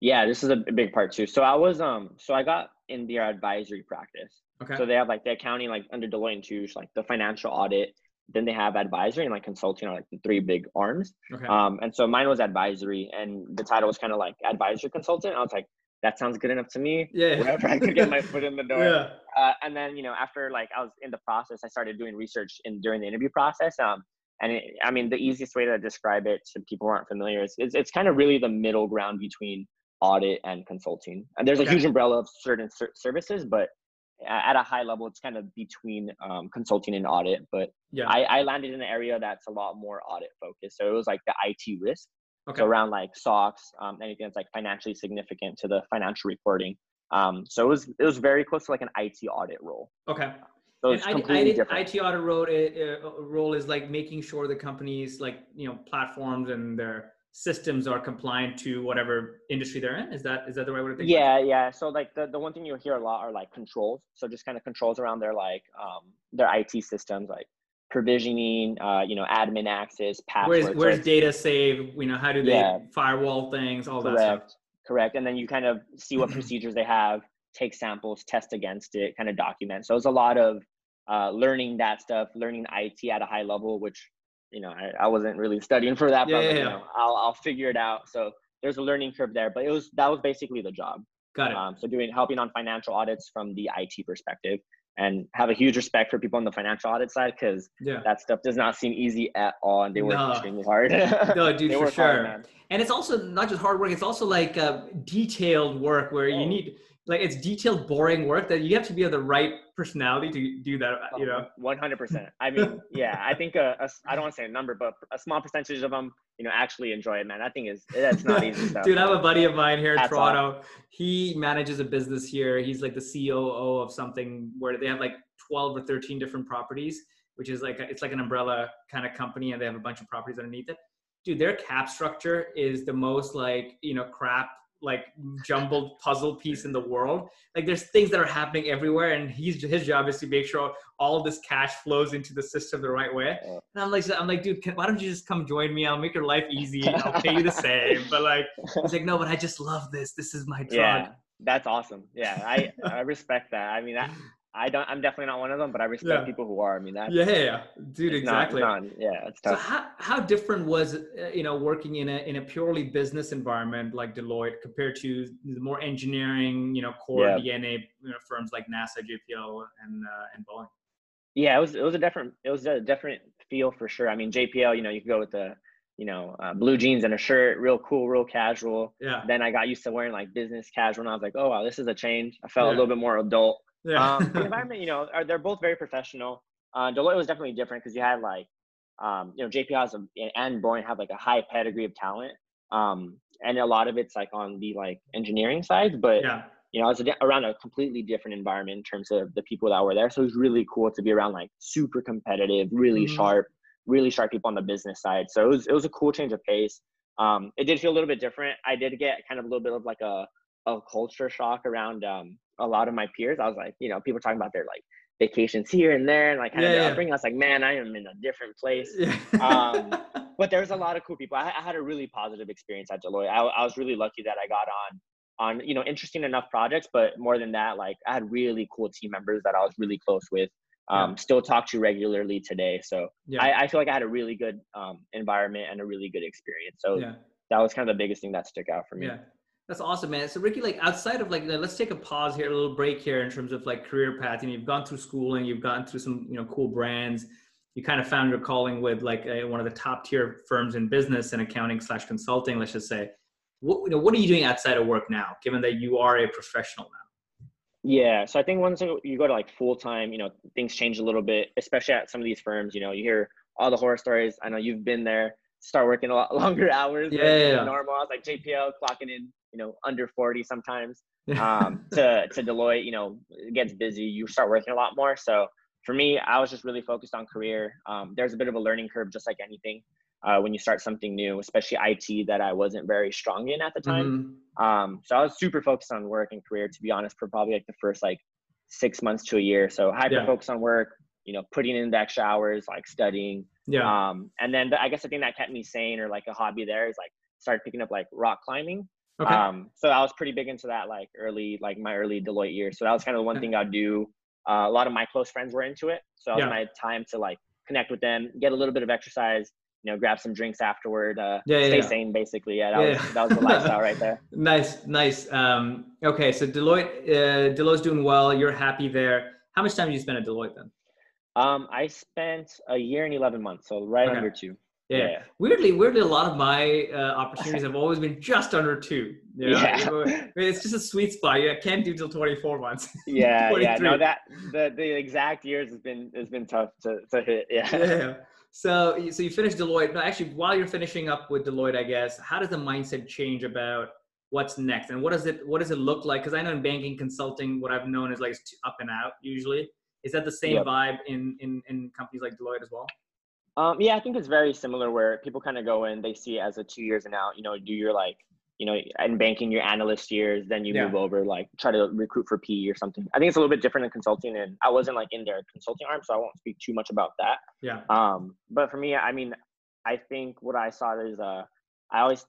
Yeah, this is a big part too. So I was um, so I got in their advisory practice. Okay. So they have like the accounting, like under Deloitte and Touche, like the financial audit, then they have advisory and like consulting are like the three big arms. Okay. Um, and so mine was advisory, and the title was kind of like advisory consultant. I was like, that sounds good enough to me. Yeah. Wherever I could get my foot in the <laughs> door. Yeah. Uh, and then you know after like I was in the process, I started doing research in during the interview process. Um, and it, I mean the easiest way to describe it to people who aren't familiar is it's, it's kind of really the middle ground between audit and consulting. And there's okay. a huge umbrella of certain ser- services, but at a high level, it's kind of between um, consulting and audit. But yeah, I, I, landed in an area that's a lot more audit focused. So it was like the IT risk. Okay. So around like SOX, um, anything that's like financially significant to the financial reporting. Um, so it was it was very close to like an IT audit role. Okay. So it's completely different. IT audit role, uh, role is like making sure the companies like you know platforms and their systems are compliant to whatever industry they're in? Is that is that the right way to think yeah yeah. So like the, the one thing you'll hear a lot are like controls. So just kind of controls around their like um their it systems like provisioning uh you know admin access passwords where's, where's data saved? You know how do they yeah. firewall things all correct, that stuff. Correct. And then you kind of see what procedures they have take samples test against it kind of document. So it's a lot of uh, learning that stuff learning it at a high level which you know, I, I wasn't really studying for that, but yeah, yeah. you know, I'll, I'll figure it out. So there's a learning curve there, but it was, that was basically the job. Got it. Um, so doing, helping on financial audits from the IT perspective and have a huge respect for people on the financial audit side because yeah. that stuff does not seem easy at all and they work no. extremely hard. <laughs> no, dude, for sure. Hard, and it's also not just hard work; it's also like uh, detailed work where oh. you need like it's detailed, boring work that you have to be of the right personality to do that. You know, oh, one hundred percent. <laughs> I mean, yeah, I think a, a, I don't want to say a number, but a small percentage of them, you know, actually enjoy it. Man, that thing is that's not easy <laughs> stuff. Dude, I have a buddy of mine here in That's Toronto. He manages a business here. He's like the COO of something where they have like twelve or thirteen different properties, which is like a, it's like an umbrella kind of company, and they have a bunch of properties underneath it. Dude, their cap structure is the most like you know crap like jumbled puzzle piece in the world. Like there's things that are happening everywhere, and he's his job is to make sure all this cash flows into the system the right way. And I'm like, I'm like, dude, can, why don't you just come join me? I'll make your life easy. I'll pay you the same. But like, he's like, no, but I just love this. This is my drug. Yeah, that's awesome. Yeah, I I respect that. I mean, that, I don't. I'm definitely not one of them, but I respect yeah. people who are. I mean, that. Yeah, yeah, dude, exactly. Not, not, yeah, it's tough. So how how different was uh, you know working in a in a purely business environment like Deloitte compared to the more engineering you know core yeah. DNA you know, firms like NASA, JPL, and uh, and Boeing? Yeah, it was it was a different it was a different feel for sure. I mean, JPL, you know, you could go with the you know, uh, blue jeans and a shirt, real cool, real casual. Yeah. Then I got used to wearing like business casual, and I was like, oh wow, this is a change. I felt yeah. a little bit more adult. Yeah. Um, <laughs> the environment, you know, are, they're both very professional. Uh, Deloitte was definitely different because you had like, um, you know, JP has a, and Boeing have like a high pedigree of talent, um, and a lot of it's like on the like engineering side. But yeah. you know, I was around a completely different environment in terms of the people that were there. So it was really cool to be around like super competitive, really mm-hmm. sharp, really sharp people on the business side. So it was it was a cool change of pace. Um, it did feel a little bit different. I did get kind of a little bit of like a a culture shock around um, a lot of my peers. I was like, you know, people talking about their like vacations here and there and like kind yeah, of yeah. upbringing. I was like, man, I am in a different place. Yeah. um, <laughs> but there was a lot of cool people. I, I, had a really positive experience at Deloitte. I, I was really lucky that I got on on you know interesting enough projects, but more than that, like I had really cool team members that I was really close with um, yeah. still talk to regularly today. So yeah. I, I, feel like I had a really good um, environment and a really good experience. So that was kind of the biggest thing that stuck out for me. Yeah. That's awesome, man. So Ricky, like outside of like, let's take a pause here, a little break here in terms of like career path. And you've gone through schooling, you've gone through some, you know, cool brands. You kind of found your calling with like a, one of the top tier firms in business and accounting slash consulting. Let's just say, what you know, what are you doing outside of work now? Given that you are a professional now. Yeah, so I think once you go to like full time, you know, things change a little bit, especially at some of these firms. You know, you hear all the horror stories. I know you've been there. Start working a lot <laughs> longer hours yeah, than yeah, normal. I was like JPL clocking in, you know, under forty sometimes. <laughs> Um, to to Deloitte, you know, it gets busy. You start working a lot more. So for me, I was just really focused on career. Um, there's a bit of a learning curve, just like anything uh, when you start something new, especially IT that I wasn't very strong in at the time. Mm-hmm. Um, so I was super focused on work and career, to be honest, for probably like the first like six months to a year. So hyper yeah. focus on work, you know, putting in the extra hours, like studying. Yeah. Um, and then the, I guess the thing that kept me sane or like a hobby there is like started picking up like rock climbing. Okay. Um, so I was pretty big into that like early, like my early Deloitte years. So that was kind of the one thing I'd do. Uh, a lot of my close friends were into it. So that was yeah. my time to like connect with them, get a little bit of exercise, you know, grab some drinks afterward. Uh, yeah, yeah, stay yeah. sane, basically. Yeah, that. Was, that was the lifestyle right there. <laughs> nice, nice. Um, okay, so Deloitte, uh, Deloitte's doing well. You're happy there. How much time do you spend at Deloitte then? Um, I spent a year and eleven months, so right okay. under two. Yeah. yeah. Weirdly, weirdly, a lot of my uh, opportunities have always been just under two. You know? Yeah. it's just a sweet spot. Yeah, can't do till 24 months. <laughs> Yeah. yeah. No, that the, the exact years has been has been tough to, to hit. Yeah. Yeah. So, so you finished Deloitte. But actually, while you're finishing up with Deloitte, I guess, how does the mindset change about what's next, and what does it what does it look like? Because I know in banking consulting, what I've known is like it's up and out usually. Is that the same yep. vibe in, in in companies like Deloitte as well? Um, yeah, I think it's very similar. Where people kind of go in, they see it as a two years and out. You know, do your like you know, in banking, your analyst years, then you yeah. move over, like try to recruit for PE or something. I think it's a little bit different in consulting, and I wasn't like in their consulting arm, so I won't speak too much about that. Yeah. Um, but for me, I mean, I think what I saw is, uh, I always,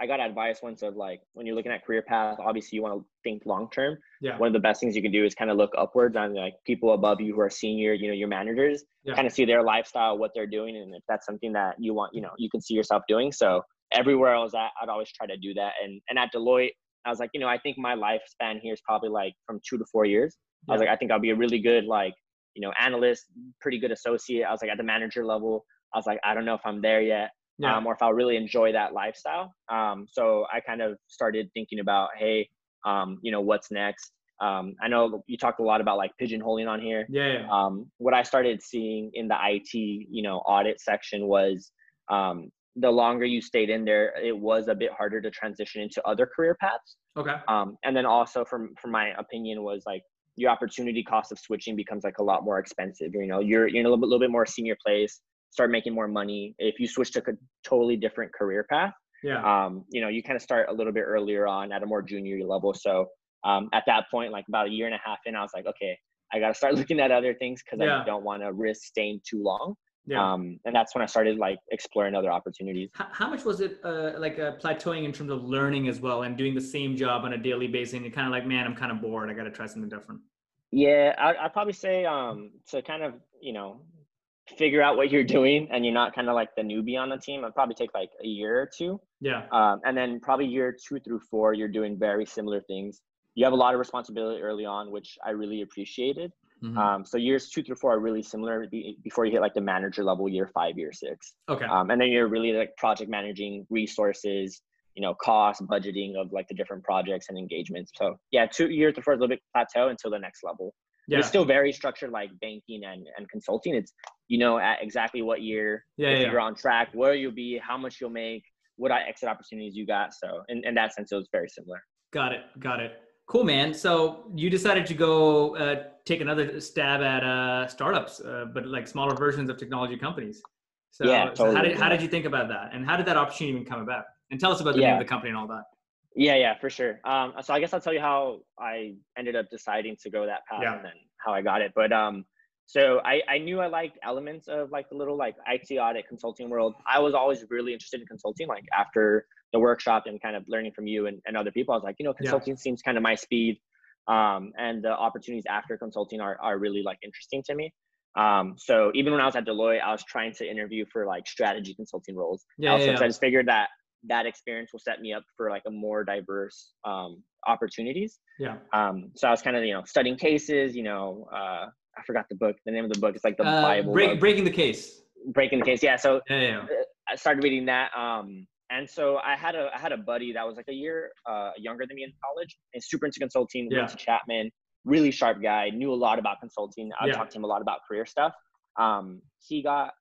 I got advice once of like when you're looking at career path, obviously you want to think long term. Yeah. One of the best things you can do is kind of look upwards on like people above you who are senior, you know, your managers, yeah. kind of see their lifestyle, what they're doing, and if that's something that you want, you know, you can see yourself doing. So everywhere I was at, I'd always try to do that. And and at Deloitte, I was like, you know, I think my lifespan here is probably like from two to four years. Yeah. I was like, I think I'll be a really good like, you know, analyst, pretty good associate. I was like at the manager level. I was like, I don't know if I'm there yet. Yeah. Um, or if I'll really enjoy that lifestyle. Um, so I kind of started thinking about, hey, um, you know, what's next? Um, I know you talked a lot about like pigeonholing on here. Yeah. yeah. Um, what I started seeing in the IT, you know, audit section was um, the longer you stayed in there, it was a bit harder to transition into other career paths. Okay. Um, and then also from from my opinion was like your opportunity cost of switching becomes like a lot more expensive. You know, you're you're in a little bit, little bit more senior place, start making more money. If you switch to a totally different career path, yeah. Um, you know, you kind of start a little bit earlier on at a more junior level. So um, at that point, like about a year and a half in, I was like, okay, I got to start <laughs> looking at other things because yeah. I don't want to risk staying too long. Yeah. Um, and that's when I started like exploring other opportunities. How, how much was it uh, like uh, plateauing in terms of learning as well and doing the same job on a daily basis? And you're kind of like, man, I'm kind of bored. I got to try something different. Yeah, I, I'd probably say um, to kind of, you know, figure out what you're doing and you're not kind of like the newbie on the team. It'd probably take like a year or two. Yeah. Um, and then probably year two through four, you're doing very similar things. You have a lot of responsibility early on, which I really appreciated. Mm-hmm. Um, so years two through four are really similar before you hit like the manager level, year five, year six. Okay. Um, and then you're really like project managing resources, you know, cost, budgeting of like the different projects and engagements. So yeah, two years to four is a little bit plateau until the next level. Yeah. It's still very structured like banking and, and consulting. It's, you know, at exactly what year, yeah, yeah. you're on track, where you'll be, how much you'll make, what exit opportunities you got. So in, in that sense, it was very similar. Got it. Got it. Cool, man. So you decided to go uh, take another stab at uh, startups, uh, but like smaller versions of technology companies. So, yeah, totally. so how did how did you think about that, and how did that opportunity even come about? And tell us about the yeah. name of the company and all that. Yeah, yeah, for sure. Um, so I guess I'll tell you how I ended up deciding to go that path, yeah. and then how I got it. But um, so I, I knew I liked elements of like the little like IT audit consulting world. I was always really interested in consulting. Like after the workshop and kind of learning from you and, and other people, I was like, you know, consulting yeah. seems kind of my speed. Um, and the opportunities after consulting are, are really like interesting to me. Um, so even when I was at Deloitte, I was trying to interview for like strategy consulting roles. Yeah, also, yeah. I just figured that that experience will set me up for like a more diverse um, opportunities. Yeah. Um, so I was kind of you know studying cases. You know, uh, I forgot the book. The name of the book. It's like the uh, Bible. Break, breaking the case. Breaking the case. Yeah. So yeah, yeah. I started reading that. Um, and so I had a I had a buddy that was like a year uh, younger than me in college and super into consulting. Yeah. Went to Chapman. Really sharp guy. Knew a lot about consulting. I yeah. talked to him a lot about career stuff. Um, he got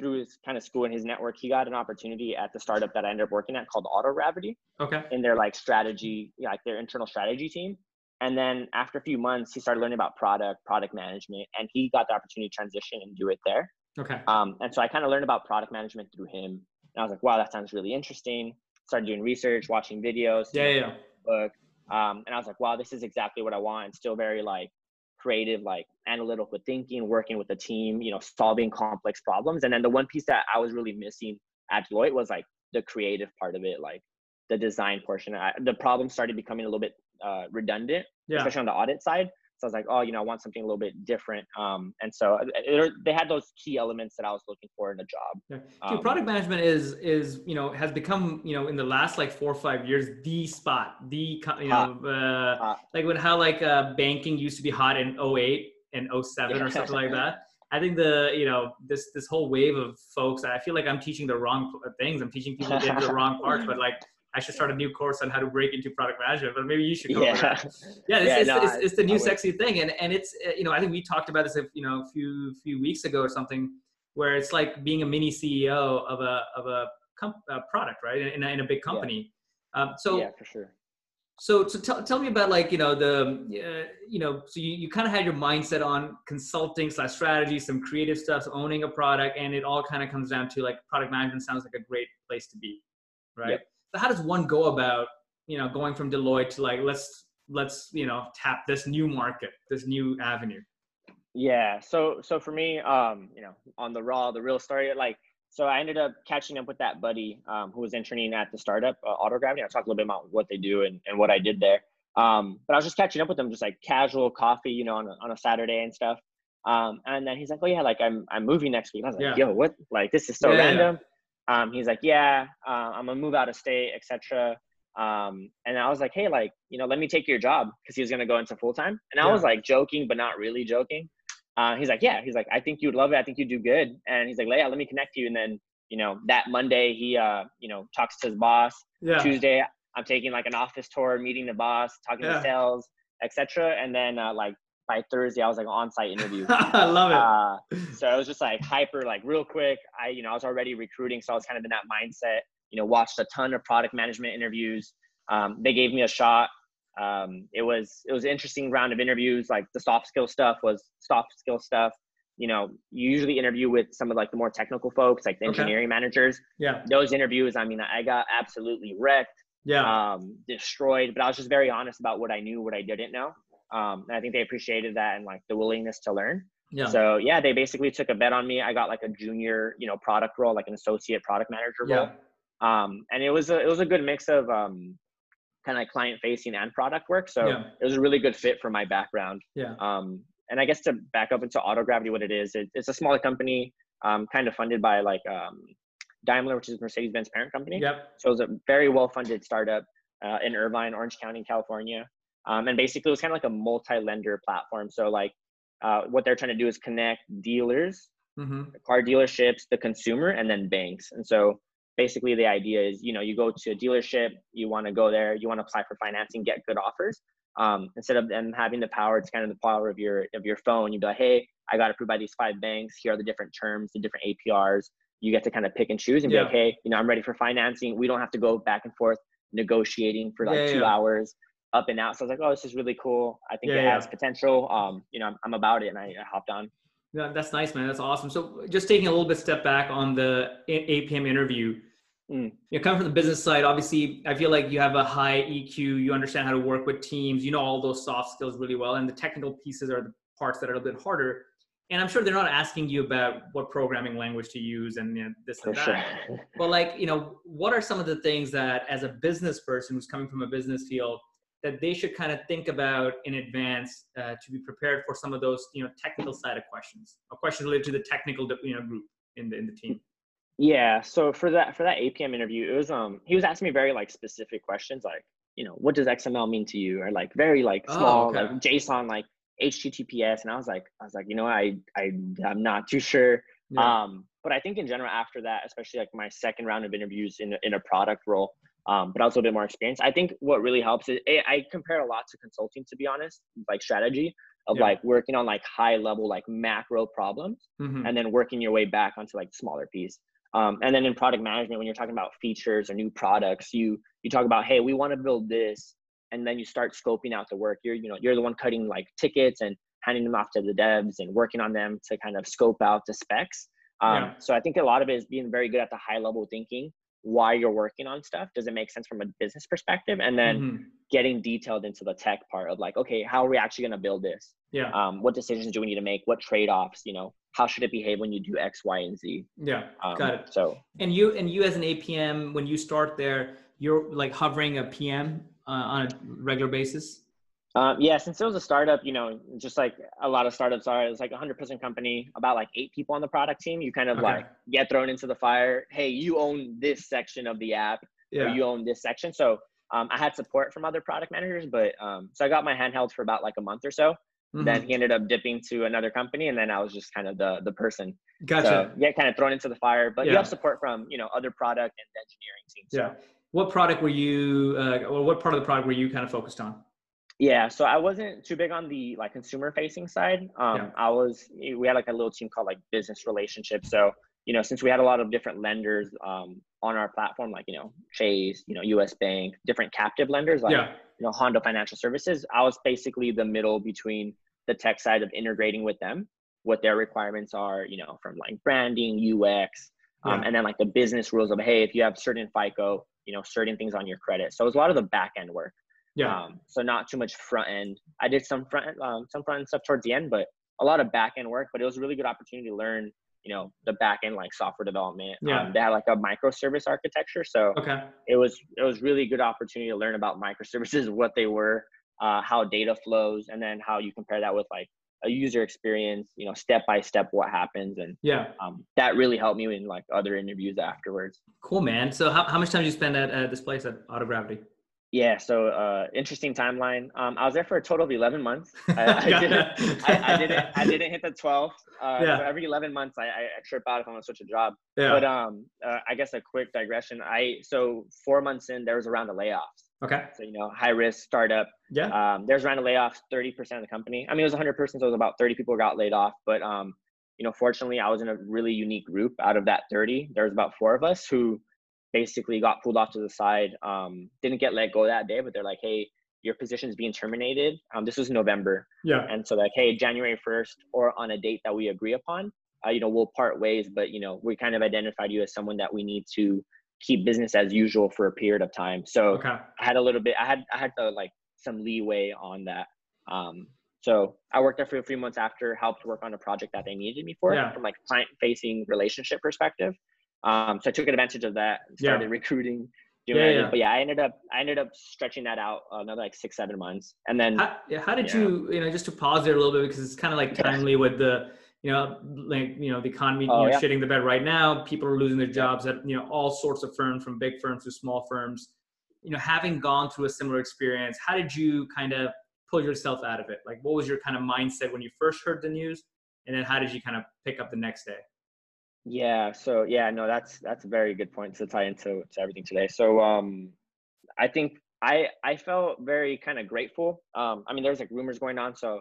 through his kind of school and his network, he got an opportunity at the startup that I ended up working at called Autogravity. Okay. In their like strategy, like their internal strategy team. And then after a few months, he started learning about product, product management, and he got the opportunity to transition and do it there. Okay. Um, and so I kind of learned about product management through him. And I was like, wow, that sounds really interesting. Started doing research, watching videos. Yeah, yeah. Book. Um, and I was like, wow, this is exactly what I want. And still very like creative, like analytical thinking, working with the team, you know, solving complex problems. And then the one piece that I was really missing at Deloitte was like the creative part of it, like the design portion. I, the problem started becoming a little bit uh, redundant, yeah. especially on the audit side. So I was like, oh, you know, I want something a little bit different. Um, and so it, they had those key elements that I was looking for in a job. Yeah. Um, product management is is you know has become you know in the last like four or five years the spot, the you know uh, uh, like when how like uh, banking used to be hot in 08 and 07 yeah. or something like <laughs> that. I think the you know this this whole wave of folks. I feel like I'm teaching the wrong things. I'm teaching people the wrong parts, but like I should start a new course on how to break into product management, but maybe you should go. Yeah, <laughs> yeah, it's, yeah, it's, no, it's, it's, the new sexy thing, and and it's uh, you know I think we talked about this a, you know a few few weeks ago or something, where it's like being a mini CEO of a of a, comp- a product, right, in a, in a big company. Yeah. Um, so yeah, for sure. So, so tell, tell me about like you know the uh, you know so you, you kind of had your mindset on consulting slash strategy, some creative stuff, owning a product, and it all kind of comes down to like product management sounds like a great place to be, right? Yep. So how does one go about, you know, going from Deloitte to like let's let's you know tap this new market, this new avenue? Yeah. So so for me, um, you know, on the raw, the real story, like so I ended up catching up with that buddy um, who was interning at the startup uh, Autogravity. I talked a little bit about what they do and, and what I did there. Um, but I was just catching up with them, just like casual coffee, you know, on a, on a Saturday and stuff. Um, and then he's like, "Oh yeah, like I'm I'm moving next week." I was like, yeah. "Yo, what? Like this is so yeah, random." Yeah. Um, he's like, yeah, uh, I'm gonna move out of state, etc. Um, and I was like, hey, like, you know, let me take your job because he was gonna go into full time. And I yeah. was like joking, but not really joking. Uh, he's like, yeah, he's like, I think you'd love it. I think you'd do good. And he's like, yeah, let me connect you. And then, you know, that Monday he, uh, you know, talks to his boss. Yeah. Tuesday, I'm taking like an office tour, meeting the boss, talking yeah. to sales, etc. And then uh, like by Thursday, I was like on site interview. <laughs> I love it. Uh, so I was just like hyper, like real quick. I, you know, I was already recruiting, so I was kind of in that mindset. You know, watched a ton of product management interviews. Um, they gave me a shot. Um, it was it was an interesting round of interviews. Like the soft skill stuff was soft skill stuff. You know, you usually interview with some of like the more technical folks, like the okay. engineering managers. Yeah. Those interviews, I mean, I got absolutely wrecked. Yeah. Um, destroyed. But I was just very honest about what I knew, what I didn't know. Um, and I think they appreciated that and like the willingness to learn. Yeah. So yeah, they basically took a bet on me. I got like a junior, you know, product role, like an associate product manager role. Yeah. Um, and it was a it was a good mix of um, kind of like client facing and product work. So yeah. it was a really good fit for my background. Yeah. Um, and I guess to back up into Autogravity, what it is, it, it's a smaller company, um, kind of funded by like um, Daimler, which is Mercedes Benz parent company. Yep. So it was a very well funded startup uh, in Irvine, Orange County, California. Um, and basically, it was kind of like a multi-lender platform. So like uh, what they're trying to do is connect dealers, mm-hmm. car dealerships, the consumer, and then banks. And so basically the idea is, you know, you go to a dealership, you want to go there, you want to apply for financing, get good offers. Um, instead of them having the power, it's kind of the power of your of your phone. You'd be like, hey, I got approved by these five banks. Here are the different terms, the different APRs. You get to kind of pick and choose and be like, hey, you know, I'm ready for financing. We don't have to go back and forth negotiating for like yeah, two yeah. hours up and out. So I was like, oh, this is really cool. I think yeah, it has potential. Um, you know, I'm, I'm about it, and I, I, hopped on. Yeah, that's nice, man. That's awesome. So just taking a little bit step back on the APM interview. Mm. You know, coming from the business side, obviously, I feel like you have a high EQ. You understand how to work with teams. You know all those soft skills really well, and the technical pieces are the parts that are a little bit harder. And I'm sure they're not asking you about what programming language to use and you know, this and For that. Sure. but like, you know, what are some of the things that, as a business person who's coming from a business field, that they should kind of think about in advance uh, to be prepared for some of those you know technical side of questions or questions related to the technical you know group in the in the team yeah so for that for that apm interview it was um he was asking me very like specific questions like you know what does xml mean to you or like very like oh, small oh, okay. like json like https and i was like i was like you know i i i'm not too sure yeah. um but i think in general after that especially like my second round of interviews in, in a product role um, but also a bit more experience. I think what really helps is I compare a lot to consulting, to be honest, like strategy of yeah. like working on like high level, like macro problems, mm-hmm. and then working your way back onto like smaller piece. Um, and then in product management, when you're talking about features or new products, you you talk about, hey, we want to build this, and then you start scoping out the work. You're you know you're the one cutting like tickets and handing them off to the devs and working on them to kind of scope out the specs. Um, yeah. So I think a lot of it is being very good at the high level thinking why you're working on stuff does it make sense from a business perspective? And then mm-hmm. getting detailed into the tech part of like okay how are we actually going to build this? Yeah. Um, what decisions do we need to make? What trade-offs you know? How should it behave when you do x y and z? Yeah um, got it. so and you and you as an apm when you start there you're like hovering a pm uh, on a regular basis um, yeah, since it was a startup, you know, just like a lot of startups are, it's like a hundred percent company, about like eight people on the product team. You kind of okay. like get thrown into the fire. Hey, you own this section of the app, yeah. or you own this section. So um, I had support from other product managers, but um, so I got my handheld for about like a month or so. Mm-hmm. Then he ended up dipping to another company, and then I was just kind of the the person. Gotcha. So get kind of thrown into the fire, but yeah. you have support from you know other product and engineering teams. So. Yeah. What product were you, uh, or what part of the product were you kind of focused on? Yeah, so I wasn't too big on the like consumer facing side. Um, yeah. I was we had like a little team called like business relationships. So you know, since we had a lot of different lenders um, on our platform, like you know Chase, you know U.S. Bank, different captive lenders like yeah. you know Honda Financial Services, I was basically the middle between the tech side of integrating with them, what their requirements are, you know, from like branding, UX, um, yeah. and then like the business rules of hey, if you have certain FICO, you know, certain things on your credit. So it was a lot of the back end work. Yeah. Um, so not too much front end. I did some front um, some front end stuff towards the end, but a lot of back end work. But it was a really good opportunity to learn, you know, the back end like software development. Yeah. Um, they had like a microservice architecture, so okay. it was it was really good opportunity to learn about microservices, <laughs> what they were, uh, how data flows, and then how you compare that with like a user experience, you know, step by step what happens. And yeah, um, that really helped me in like other interviews afterwards. Cool, man. So how, how much time did you spend at uh, this place at Autogravity? Yeah, so uh, interesting timeline. Um, I was there for a total of eleven months. <laughs> I, I didn't, I, I, didn't, I didn't hit the twelve. Uh, yeah. So every eleven months, I, I trip out if I want to switch a job. Yeah. But um, uh, I guess a quick digression. I so four months in, there was a round of layoffs. Okay. So you know, high risk startup. Yeah. Um, there's around a round of layoffs. Thirty percent of the company. I mean, it was hundred percent, so it was about thirty people got laid off. But um, you know, fortunately, I was in a really unique group. Out of that thirty, there was about four of us who basically got pulled off to the side. Um, didn't get let go that day, but they're like, hey, your position is being terminated. Um, this was November. Yeah. And so like, hey, January 1st or on a date that we agree upon, uh, you know, we'll part ways, but you know, we kind of identified you as someone that we need to keep business as usual for a period of time. So okay. I had a little bit, I had, I had to like some leeway on that. Um, so I worked there for a few months after, helped work on a project that they needed me for yeah. from like client facing relationship perspective. Um, so I took advantage of that, started yeah. recruiting, doing yeah, yeah. But yeah, I ended up I ended up stretching that out another like six seven months, and then how, yeah, how did you you know just to pause there a little bit because it's kind of like timely with the you know like you know the economy oh, you know, shitting the bed right now. People are losing their jobs at you know all sorts of firms from big firms to small firms. You know, having gone through a similar experience, how did you kind of pull yourself out of it? Like, what was your kind of mindset when you first heard the news, and then how did you kind of pick up the next day? Yeah. So yeah, no, that's that's a very good point to tie into to everything today. So um, I think I I felt very kind of grateful. Um, I mean, there's like rumors going on, so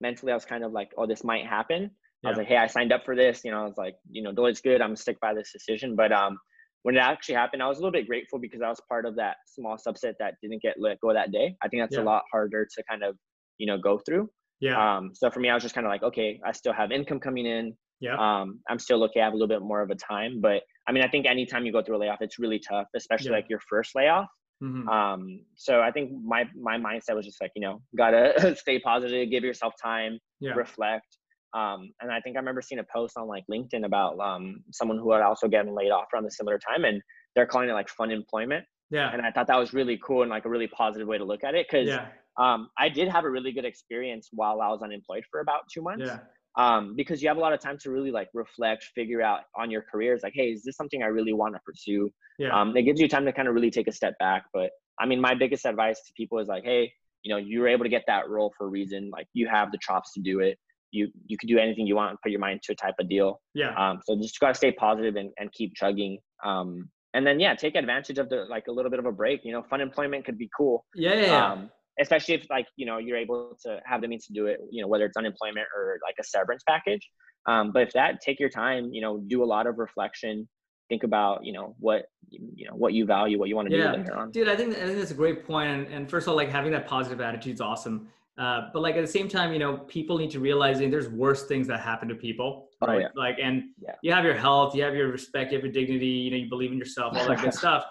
mentally I was kind of like, oh, this might happen. Yeah. I was like, hey, I signed up for this. You know, I was like, you know, Deloitte's good. I'm gonna stick by this decision. But um, when it actually happened, I was a little bit grateful because I was part of that small subset that didn't get let go that day. I think that's yeah. a lot harder to kind of, you know, go through. Yeah. Um, so for me, I was just kind of like, okay, I still have income coming in. Yeah. Um, I'm still okay. I have a little bit more of a time, but I mean, I think anytime you go through a layoff, it's really tough, especially yeah. like your first layoff. Mm-hmm. Um, so I think my my mindset was just like, you know, gotta <laughs> stay positive, give yourself time, yeah. reflect. Um, and I think I remember seeing a post on like LinkedIn about um, someone who had also gotten laid off around the similar time, and they're calling it like fun employment. Yeah. And I thought that was really cool and like a really positive way to look at it because yeah. um, I did have a really good experience while I was unemployed for about two months. Yeah. Um, because you have a lot of time to really like reflect, figure out on your careers, like, hey, is this something I really want to pursue? Yeah. Um, it gives you time to kind of really take a step back. But I mean, my biggest advice to people is like, hey, you know, you were able to get that role for a reason. Like, you have the chops to do it. You you can do anything you want and put your mind to a type of deal. Yeah. Um, so just gotta stay positive and, and keep chugging. Um, and then yeah, take advantage of the like a little bit of a break. You know, fun employment could be cool. Yeah. yeah. Um, especially if like you know you're able to have the means to do it. You know, whether it's unemployment or like a severance package. Um, but if that, take your time. You know, do a lot of reflection think about you know what you know what you value what you want to yeah. do later on dude i think i think that's a great point and, and first of all like having that positive attitude is awesome uh, but like at the same time you know people need to realize there's worse things that happen to people right? oh, yeah. like and yeah. you have your health you have your respect you have your dignity you know you believe in yourself all that good <laughs> stuff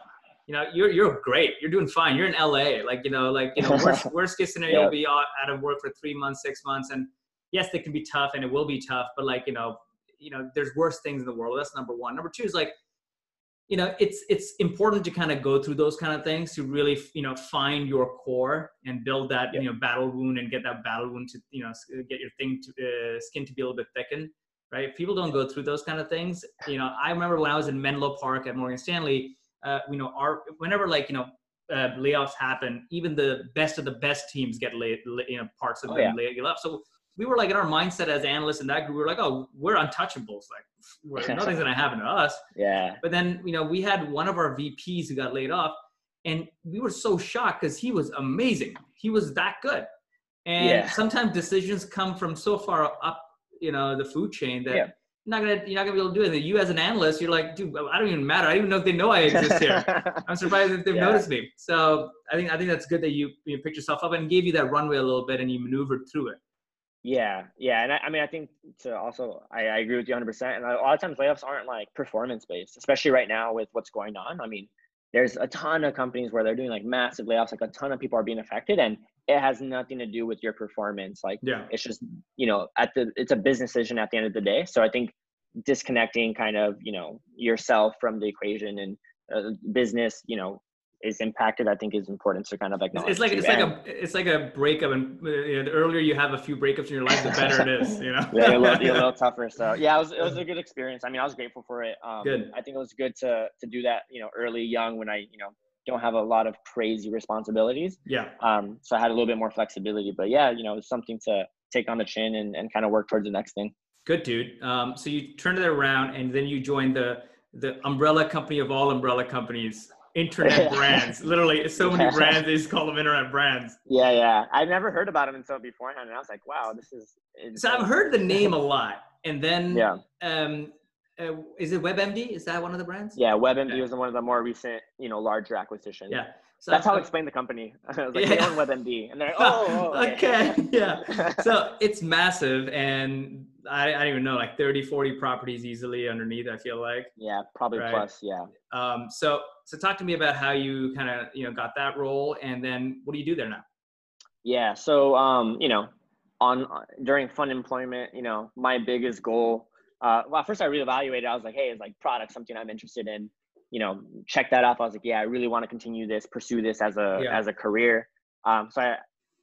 you know you're you're great you're doing fine you're in la like you know like you know worst, worst case scenario yeah. you'll be out of work for three months six months and yes they can be tough and it will be tough but like you know you know there's worse things in the world that's number one number two is like you know it's it's important to kind of go through those kind of things to really you know find your core and build that you know battle wound and get that battle wound to you know get your thing to uh, skin to be a little bit thickened right people don't go through those kind of things you know i remember when i was in menlo park at morgan stanley uh, you know our whenever like you know uh, layoffs happen even the best of the best teams get laid you know parts of oh, them yeah. laid off so we were like in our mindset as analysts in that group, we were like, oh, we're untouchables. Like <laughs> nothing's gonna happen to us. Yeah. But then you know we had one of our VPs who got laid off, and we were so shocked because he was amazing. He was that good. And yeah. sometimes decisions come from so far up, you know, the food chain that. Yeah. You're not gonna, you're not gonna be able to do it. You as an analyst, you're like, dude, I don't even matter. I don't even know if they know I exist here. <laughs> I'm surprised if they've yeah. noticed me. So I think I think that's good that you you picked yourself up and gave you that runway a little bit and you maneuvered through it. Yeah, yeah, and I, I, mean, I think to also, I, I agree with you 100. percent And a lot of times, layoffs aren't like performance based, especially right now with what's going on. I mean, there's a ton of companies where they're doing like massive layoffs, like a ton of people are being affected, and it has nothing to do with your performance. Like, yeah, it's just you know, at the it's a business decision at the end of the day. So I think disconnecting kind of you know yourself from the equation and uh, business, you know, is impacted, I think is important to kind of acknowledge. It's like it's like a it's like a breakup, and you know, the earlier you have a few breakups in your life, the better it is. You know. yeah, a little, a little <laughs> tougher. So yeah, it was it was a good experience. I mean, I was grateful for it. Um, good. I think it was good to to do that, you know, early, young, when I you know don't have a lot of crazy responsibilities. Yeah. Um. So I had a little bit more flexibility, but yeah, you know, it's something to take on the chin and and kind of work towards the next thing. Good, dude. Um. So you turned it around, and then you joined the the umbrella company of all umbrella companies internet <laughs> brands. Literally, so many <laughs> brands. They just call them internet brands. Yeah, yeah. I've never heard about them until beforehand, and I was like, wow, this is. Insane. So I've heard the <laughs> name a lot, and then yeah. Um, uh, is it WebMD? Is that one of the brands? Yeah, WebMD okay. was one of the more recent, you know, larger acquisitions. Yeah. So that's how I explained the company. I was like, yeah. they own WebMD, and they're like, oh, oh okay. okay. yeah. So it's massive, and I, I don't even know, like 30, 40 properties easily underneath. I feel like. Yeah, probably right? plus. Yeah. Um. So so talk to me about how you kind of you know got that role, and then what do you do there now? Yeah. So um, you know, on during fun employment, you know, my biggest goal. Uh, well, first I reevaluated. I was like, hey, is like product something I'm interested in? You know, check that off. I was like, yeah, I really want to continue this, pursue this as a yeah. as a career. Um, so I,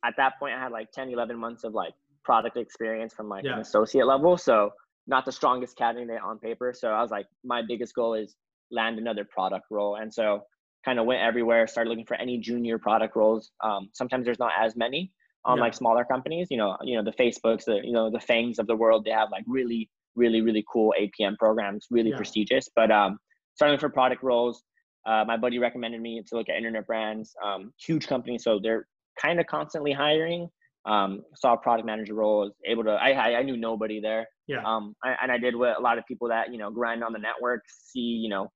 at that point, I had like 10, 11 months of like product experience from like yeah. an associate level. So not the strongest candidate on paper. So I was like, my biggest goal is land another product role. And so kind of went everywhere, started looking for any junior product roles. Um, sometimes there's not as many. on yeah. like smaller companies. You know, you know the Facebooks, the you know the FAANGs of the world. They have like really, really, really cool APM programs, really yeah. prestigious. But um, starting for product roles, uh, my buddy recommended me to look at internet brands, um, huge companies, so they're kind of constantly hiring. Um, saw a product manager role, was able to. I, I I knew nobody there. Yeah. Um, I, and I did what a lot of people that you know grind on the network see. You know,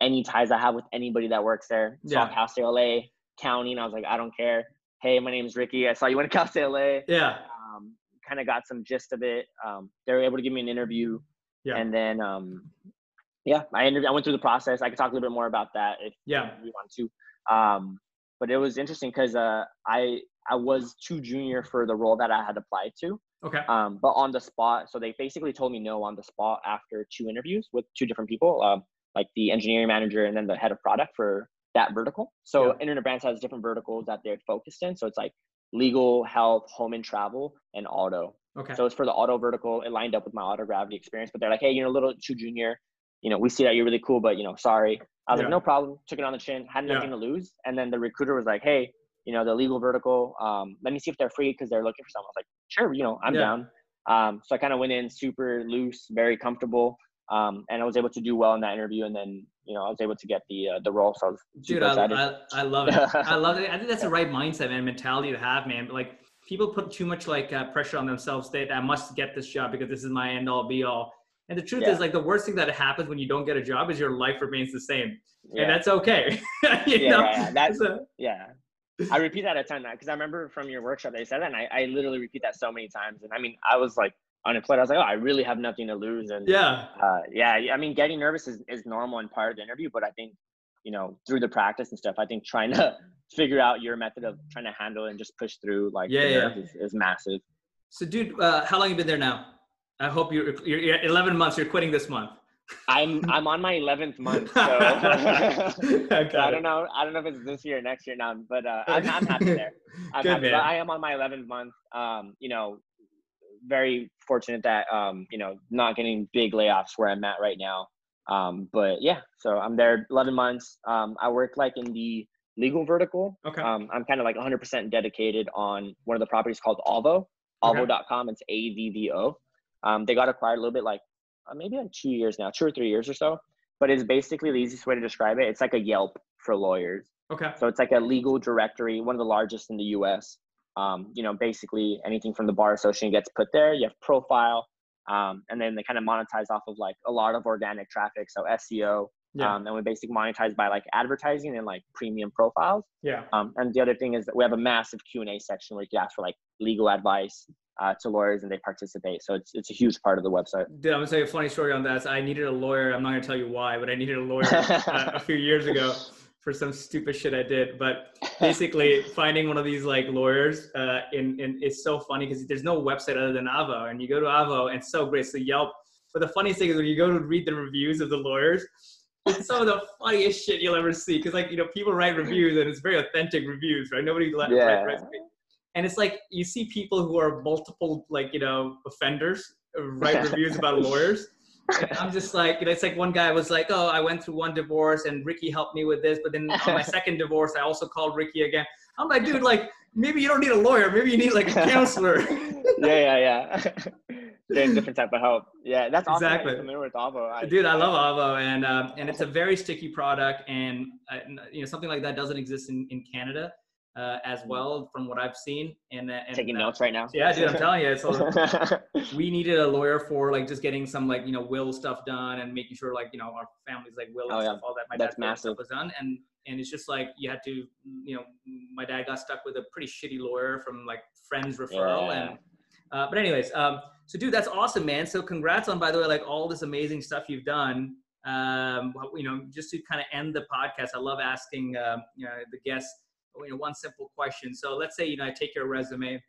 any ties I have with anybody that works there. Yeah. Saw Cal State LA, County, and I was like, I don't care. Hey, my name is Ricky. I saw you went to Cal State LA. Yeah. Um, kind of got some gist of it. Um, they were able to give me an interview. Yeah. And then, um, yeah, I interviewed, I went through the process. I could talk a little bit more about that if yeah. you want to. Um, but it was interesting because uh, I I was too junior for the role that I had applied to. Okay. Um, but on the spot, so they basically told me no on the spot after two interviews with two different people. Um, like the engineering manager and then the head of product for that vertical. So yeah. Internet Brands has different verticals that they're focused in. So it's like legal, health, home and travel, and auto. Okay. So it's for the auto vertical. It lined up with my Autogravity experience, but they're like, hey, you're a little too junior. You know, we see that you're really cool, but you know, sorry. I was yeah. like, no problem. Took it on the chin. Had nothing yeah. to lose. And then the recruiter was like, hey, you know, the legal vertical. Um, let me see if they're free because they're looking for someone. I was like, sure, you know, I'm down. Um, so I kind of went in super loose, very comfortable um, and I was able to do well in that interview, and then you know I was able to get the uh, the role. So I was dude, I, I, I, love it. I love it. I think that's the right mindset and mentality to have, man. Like people put too much like uh, pressure on themselves. that I must get this job because this is my end all be all. And the truth yeah. is, like the worst thing that happens when you don't get a job is your life remains the same, yeah. and that's okay. <laughs> yeah, yeah, that's so, yeah. I repeat that a ton now because I remember from your workshop they said that, and I, I literally repeat that so many times. And I mean, I was like unemployed. I was like, oh, I really have nothing to lose. And yeah, uh, yeah. I mean, getting nervous is, is normal and part of the interview, but I think you know through the practice and stuff, I think trying to <laughs> figure out your method of trying to handle and just push through like yeah, yeah. Is, is, massive. So, dude, uh, how long you been there now? I hope you're, you're, you're 11 months. You're quitting this month. I'm I'm on my 11th month, <laughs> so, I <laughs> don't know. I don't know if it's this year or next year now, but uh, I'm, I'm <laughs> happy there. I'm Good, happy. I am on my 11th month. Um, you know, very fortunate that um, you know not getting big layoffs where I'm at right now. Um, but yeah, so I'm there 11 months. Um, I work like in the legal vertical. Okay. Um, I'm kind of like 100% dedicated on one of the properties called Avvo. Okay. It's A V V O. Um, they got acquired a little bit like uh, maybe like two years now, two or three years or so. But it's basically the easiest way to describe it. It's like a Yelp for lawyers. Okay. So it's like a legal directory, one of the largest in the U.S. Um, you know, basically anything from the bar association gets put there. You have profile, um, and then they kind of monetize off of like a lot of organic traffic, so SEO. Yeah. Um, and we basically monetize by like advertising and like premium profiles. Yeah. Um, and the other thing is that we have a massive Q and A section where you can ask for like legal advice uh, to lawyers and they participate. So it's it's a huge part of the website. Dude, I'm gonna tell you a funny story on that. So I needed a lawyer. I'm not gonna tell you why, but I needed a lawyer uh, a few years ago <laughs> for some stupid shit I did. But <laughs> basically, finding one of these like lawyers uh, in, in is so funny because there's no website other than Avvo, and you go to Avvo, and so great. So Yelp. But the funniest thing is when you go to read the reviews of the lawyers, it's some of the funniest shit you'll ever see. Because like you know, people write reviews, and it's very authentic reviews, right? Nobody let yeah. write And it's like you see people who are multiple like you know offenders write <laughs> reviews about lawyers and I'm just like, you know, it's like one guy was like, oh, I went through one divorce and Ricky helped me with this, but then on my <laughs> second divorce, I also called Ricky again. I'm like, dude, like maybe you don't need a lawyer, maybe you need like a <laughs> counselor. yeah, yeah, yeah. Getting different type of help. Yeah, that's awesome. exactly. Familiar with Avvo. I, Dude, I love Avvo and um, and it's a very sticky product, and uh, you know something like that doesn't exist in in Canada uh, as well from what I've seen. And, uh, and taking uh, notes right now. Yeah, dude, I'm telling you, so <laughs> we needed a lawyer for like just getting some like you know will stuff done and making sure like you know our families like will and oh, stuff, all that. My That's dad's massive. stuff was done, and and it's just like you had to you know my dad got stuck with a pretty shitty lawyer from like friends referral yeah. and. Uh, but anyways, um, so dude, that's awesome, man. So congrats on, by the way, like all this amazing stuff you've done. Um, you know, just to kind of end the podcast, I love asking, uh, you know, the guests you know, one simple question. So let's say, you know, I take your resume,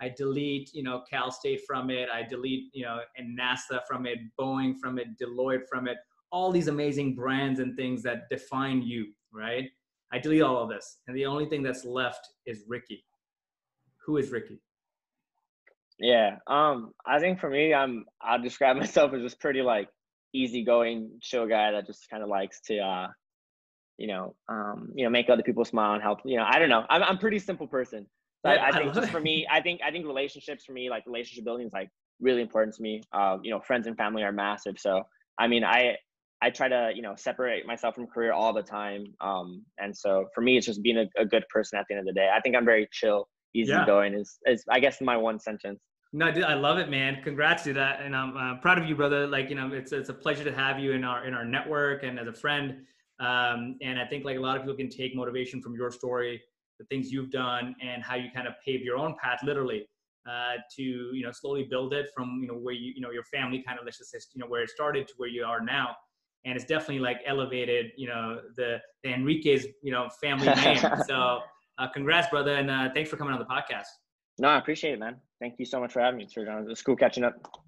I delete, you know, Cal State from it, I delete, you know, and NASA from it, Boeing from it, Deloitte from it, all these amazing brands and things that define you, right? I delete all of this. And the only thing that's left is Ricky. Who is Ricky? Yeah. Um, I think for me, I'm I'll describe <laughs> myself as just pretty like easygoing, chill guy that just kind of likes to uh you know, um, you know, make other people smile and help. You know, I don't know. I'm I'm pretty simple person. So yeah, I, I, think just for me, I think I think relationships for me, like relationship building, is like really important to me. Uh, you know, friends and family are massive. So I mean, I I try to you know separate myself from career all the time. Um, and so for me, it's just being a, a good person at the end of the day. I think I'm very chill, easygoing. Yeah. Is is I guess my one sentence. No, dude, I love it, man. Congrats to that, and I'm uh, proud of you, brother. Like you know, it's it's a pleasure to have you in our in our network and as a friend. Um, and I think like a lot of people can take motivation from your story, the things you've done, and how you kind of paved your own path, literally, uh, to you know slowly build it from you know where you you know your family kind of let's just say you know where it started to where you are now. And it's definitely like elevated, you know, the, the Enriquez, you know, family <laughs> name. so, uh, congrats, brother, and uh, thanks for coming on the podcast. No, I appreciate it, man. Thank you so much for having me. Sir John. It's cool catching up.